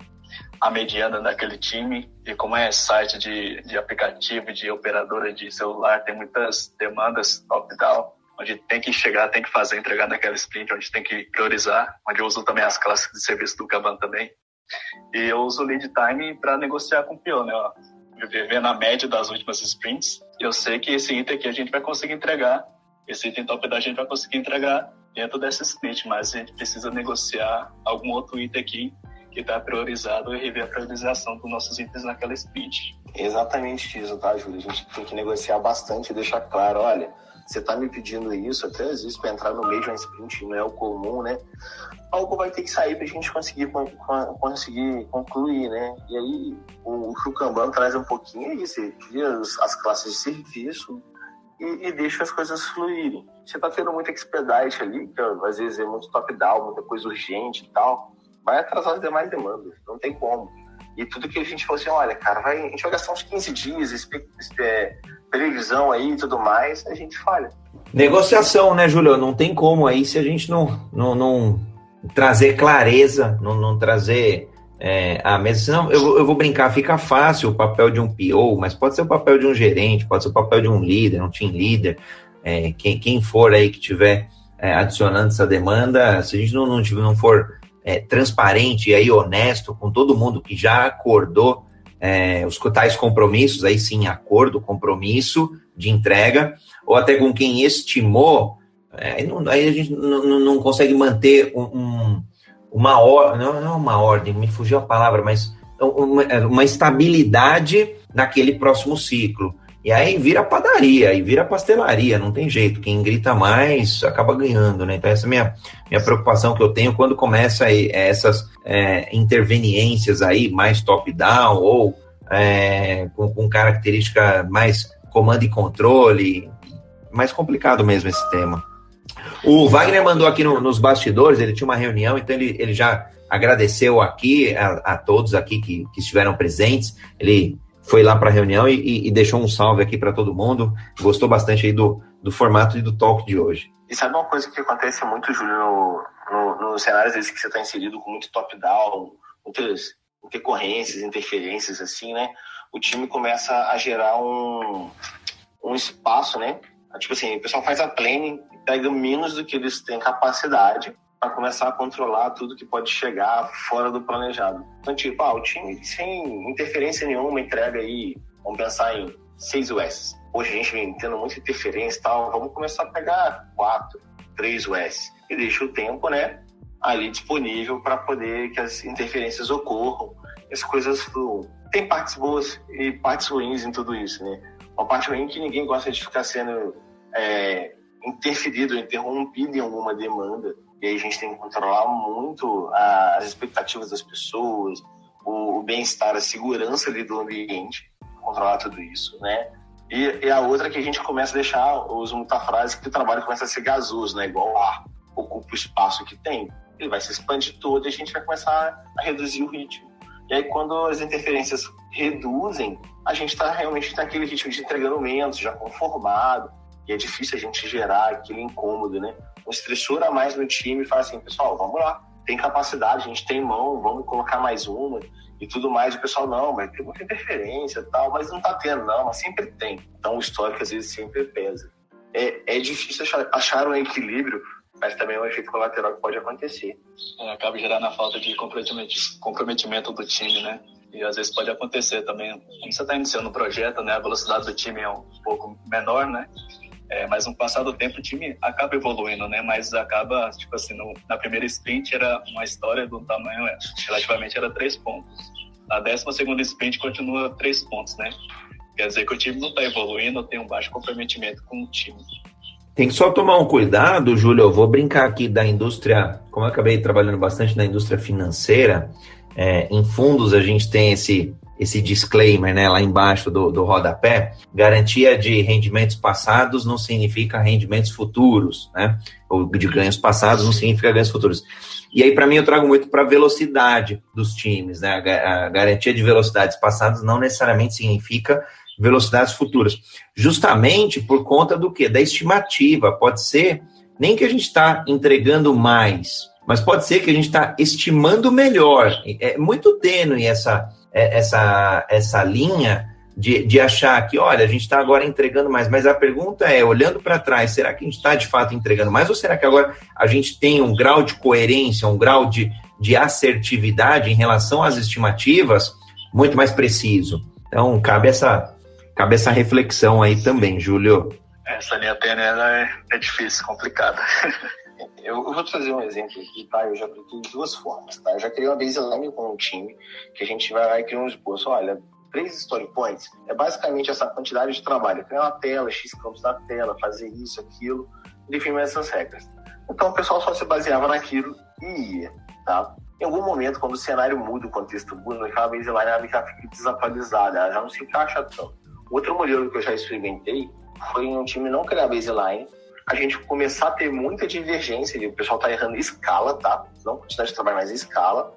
a mediana daquele time. E como é site de, de aplicativo, de operadora de celular, tem muitas demandas top-down, onde tem que chegar, tem que fazer, entregar naquela sprint, onde tem que priorizar, onde eu uso também as classes de serviço do Kanban também. E eu uso o lead time para negociar com o PO, né? Viver na média das últimas sprints, eu sei que esse item aqui a gente vai conseguir entregar, esse item top da gente vai conseguir entregar dentro dessa sprint, mas a gente precisa negociar algum outro item aqui que está priorizado e rever a priorização dos nossos itens naquela sprint. Exatamente isso, tá, Júlio? A gente tem que negociar bastante e deixar claro, olha, você está me pedindo isso, até às vezes para entrar no meio de uma sprint não é o comum, né? Algo vai ter que sair para a gente conseguir, conseguir concluir, né? E aí o, o traz um pouquinho isso, ele cria as, as classes de serviço e, e, deixa as coisas fluírem. Você está tendo muito expedite ali, que às vezes é muito top-down, muita coisa urgente e tal vai atrasar as demais demandas, não tem como. E tudo que a gente falou assim, olha, cara, vai, a gente vai gastar uns 15 dias, é, previsão aí e tudo mais, a gente falha. Negociação, né, Júlio? Não tem como aí se a gente não, não, não trazer clareza, não, não trazer é, a mesa. Senão, eu, eu vou brincar, fica fácil o papel de um PO, mas pode ser o papel de um gerente, pode ser o papel de um líder, um team leader, é, quem, quem for aí que tiver é, adicionando essa demanda, se a gente não, não, não for é, transparente e aí honesto com todo mundo que já acordou é, os tais compromissos, aí sim, acordo, compromisso de entrega, ou até com quem estimou, é, não, aí a gente não, não consegue manter um, um, uma ordem, não, não é uma ordem, me fugiu a palavra, mas uma, uma estabilidade naquele próximo ciclo. E aí vira padaria, e vira pastelaria, não tem jeito. Quem grita mais acaba ganhando, né? Então, essa é a minha, minha preocupação que eu tenho quando começa aí, essas é, interveniências aí mais top-down ou é, com, com característica mais comando e controle. Mais complicado mesmo esse tema. O Wagner mandou aqui no, nos bastidores, ele tinha uma reunião, então ele, ele já agradeceu aqui a, a todos aqui que, que, estiveram presentes. Ele foi lá para a reunião e, e, e, deixou um salve aqui para todo mundo. Gostou bastante aí do, do formato e do talk de hoje. E sabe uma coisa que acontece muito, Júlio, no, no, no cenário às vezes que você está inserido com muito top-down, muitas intercorrências, interferências, assim, né? O time começa a gerar um, um espaço, né? Tipo assim, o pessoal faz a planning, pega menos do que eles têm capacidade para começar a controlar tudo que pode chegar fora do planejado. Então, tipo, ah, o time sem interferência nenhuma entrega aí, vamos pensar em 6 US. Hoje a gente vem tendo muita interferência e tal, vamos começar a pegar 4, 3 US. E deixa o tempo, né, ali disponível para poder que as interferências ocorram, as coisas fluam. Tem partes boas e partes ruins em tudo isso, né? Uma parte ruim é que ninguém gosta de ficar sendo é, interferido, interrompido em alguma demanda. E aí a gente tem que controlar muito as expectativas das pessoas, o, o bem-estar, a segurança ali do ambiente, controlar tudo isso, né? E, e, a outra é que a gente começa a deixar, uso muita frase, que o trabalho começa a ser gasoso, né? Igual o ar, ocupa o espaço que tem. Ele vai se expandir todo e a gente vai começar a reduzir o ritmo. E aí, quando as interferências reduzem, a gente está realmente naquele ritmo de entregando menos, já conformado, e é difícil a gente gerar aquele incômodo, né? Um estressor a mais no time fala assim, pessoal, vamos lá, tem capacidade, a gente tem mão, vamos colocar mais uma e tudo mais. O pessoal, não, mas tem muita interferência e tal, mas não tá tendo, não, mas sempre tem. Então o histórico às vezes sempre pesa. É, é difícil achar, achar um equilíbrio, mas também é um efeito colateral que pode acontecer. É, acaba gerando a falta de comprometimento do time, né? E às vezes pode acontecer também. Quando você está iniciando um projeto, né, a velocidade do time é um pouco menor, né? É, mas no passado tempo o time acaba evoluindo, né? Mas acaba, tipo assim, no, na primeira sprint era uma história do tamanho, é, relativamente era três pontos. Na décima segunda sprint continua três pontos, né? Quer dizer que o time não está evoluindo, tem um baixo comprometimento com o time. Tem que só tomar um cuidado, Júlio. Eu vou brincar aqui da indústria, como eu acabei trabalhando bastante na indústria financeira, é, em fundos a gente tem esse esse disclaimer né, lá embaixo do, do rodapé, garantia de rendimentos passados não significa rendimentos futuros, né? Ou de ganhos passados não significa ganhos futuros. E aí, para mim, eu trago muito para a velocidade dos times, né? A, garantia de velocidades passadas não necessariamente significa velocidades futuras. Justamente por conta do quê? Da estimativa. Pode ser nem que a gente está entregando mais, mas pode ser que a gente está estimando melhor. É muito tênue essa é, essa, essa linha de, de achar que, olha, a gente está agora entregando mais, mas a pergunta é, olhando para trás, será que a gente está de fato entregando mais ou será que agora a gente tem um grau de coerência, um grau de, de assertividade em relação às estimativas muito mais preciso? Então, cabe essa, cabe essa reflexão aí também, Júlio. Essa linha tênue é, é difícil, complicada. Eu, vou trazer um exemplo aqui, tá? Eu já apliquei de duas formas, tá? Eu já criei uma baseline com o time, que a gente vai lá e cria um esboço. Olha, três story points é basicamente essa quantidade de trabalho. Criar uma tela, X campos na tela, fazer isso, aquilo, definir essas regras. Então o pessoal só se baseava naquilo e ia, tá? Em algum momento, quando o cenário muda, o contexto muda, aquela baseline ela já fica desatualizada, ela já não se encaixa tanto. Outro modelo que eu já experimentei foi um time não criar baseline, a gente começar a ter muita divergência, e o pessoal tá errando escala, tá? Não quantidade de trabalho, mas escala.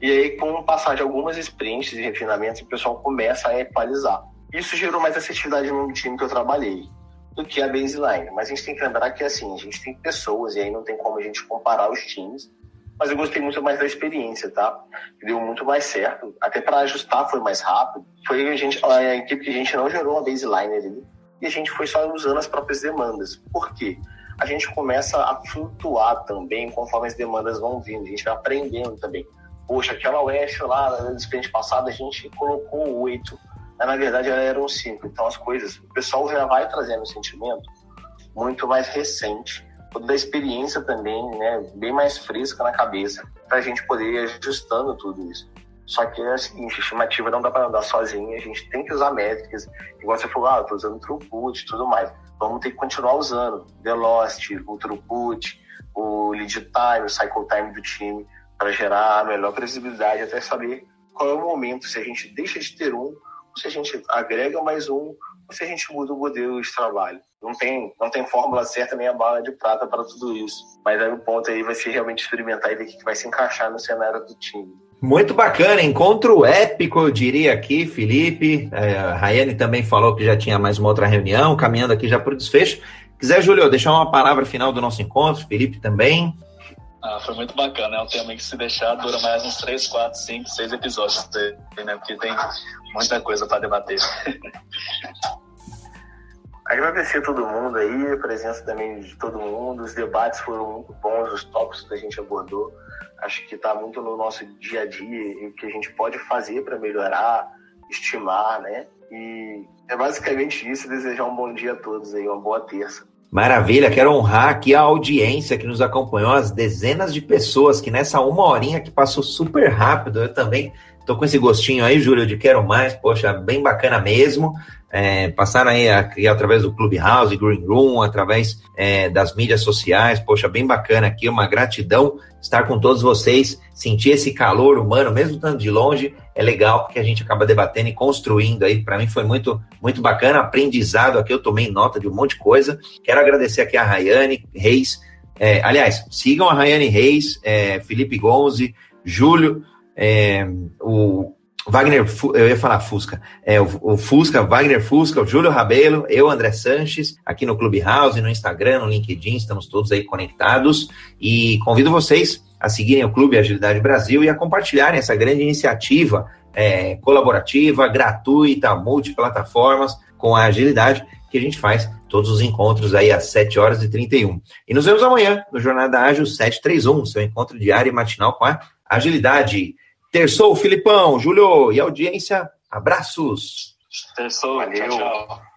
E aí, com o passar de algumas sprints e refinamentos, o pessoal começa a equalizar. Isso gerou mais assertividade no time que eu trabalhei do que a baseline. Mas a gente tem que lembrar que, assim, a gente tem pessoas e aí não tem como a gente comparar os times. Mas eu gostei muito mais da experiência, tá? Deu muito mais certo. Até para ajustar foi mais rápido. Foi a gente, a equipe que a gente não gerou uma baseline ali e a gente foi só usando as próprias demandas. Por quê? A gente começa a flutuar também conforme as demandas vão vindo, a gente vai aprendendo também. Poxa, aquela UF lá, na experiência passada, a gente colocou oito, na verdade ela era um cinco. Então as coisas, o pessoal já vai trazendo um sentimento muito mais recente, da experiência também, né, bem mais fresca na cabeça, para a gente poder ir ajustando tudo isso. Só que é o seguinte, a estimativa não dá para andar sozinha, a gente tem que usar métricas. Igual você falou, ah, tô usando throughput e tudo mais. Vamos ter que continuar usando velocity, o throughput, o lead time, o cycle time do time, para gerar a melhor previsibilidade, até saber qual é o momento, se a gente deixa de ter um, se a gente agrega mais um, ou se a gente muda o modelo de trabalho. Não tem, não tem fórmula certa nem a bala de prata para tudo isso. Mas aí o ponto aí vai ser realmente experimentar e ver o que vai se encaixar no cenário do time. Muito bacana, encontro épico, eu diria aqui, Felipe. É, a Rayane também falou que já tinha mais uma outra reunião, caminhando aqui já para o desfecho. Quiser, Júlio, deixar uma palavra final do nosso encontro, Felipe também. Ah, foi muito bacana, é um tema que se deixar dura mais uns 3, 4, 5, 6 episódios, né? Porque tem muita coisa para debater. Agradecer a todo mundo aí, a presença também de todo mundo. Os debates foram muito bons, os tópicos que a gente abordou. Acho que está muito no nosso dia a dia e o que a gente pode fazer para melhorar, estimar, né? E é basicamente isso. Desejar um bom dia a todos aí, uma boa terça. Maravilha, quero honrar aqui a audiência que nos acompanhou, as dezenas de pessoas que nessa uma horinha que passou super rápido, eu também tô com esse gostinho aí, Júlio, de quero mais, poxa, bem bacana mesmo é, passaram aí aqui através do Clubhouse, Green Room, através é, das mídias sociais. Poxa, bem bacana aqui, uma gratidão estar com todos vocês, sentir esse calor humano, mesmo estando de longe, é legal porque a gente acaba debatendo e construindo aí. Para mim foi muito, muito bacana, aprendizado aqui. Eu tomei nota de um monte de coisa. Quero agradecer aqui a Rayane Reis. É, aliás, sigam a Rayane Reis, é, Felipe Gonzi, Júlio, é, o Wagner, eu ia falar Fusca, é, o, o, Fusca, Wagner Fusca, o Júlio Rabelo, eu, André Sanches, aqui no Clubhouse, no Instagram, no LinkedIn, estamos todos aí conectados e convido vocês a seguirem o Clube Agilidade Brasil e a compartilharem essa grande iniciativa é, colaborativa, gratuita, multiplataformas com a agilidade que a gente faz todos os encontros aí às 7 horas e 31. E nos vemos amanhã no Jornada Ágil 731, seu encontro diário e matinal com a agilidade. Terçou, Filipão, Júlio e audiência, abraços. Terçou, Valeu. tchau. tchau.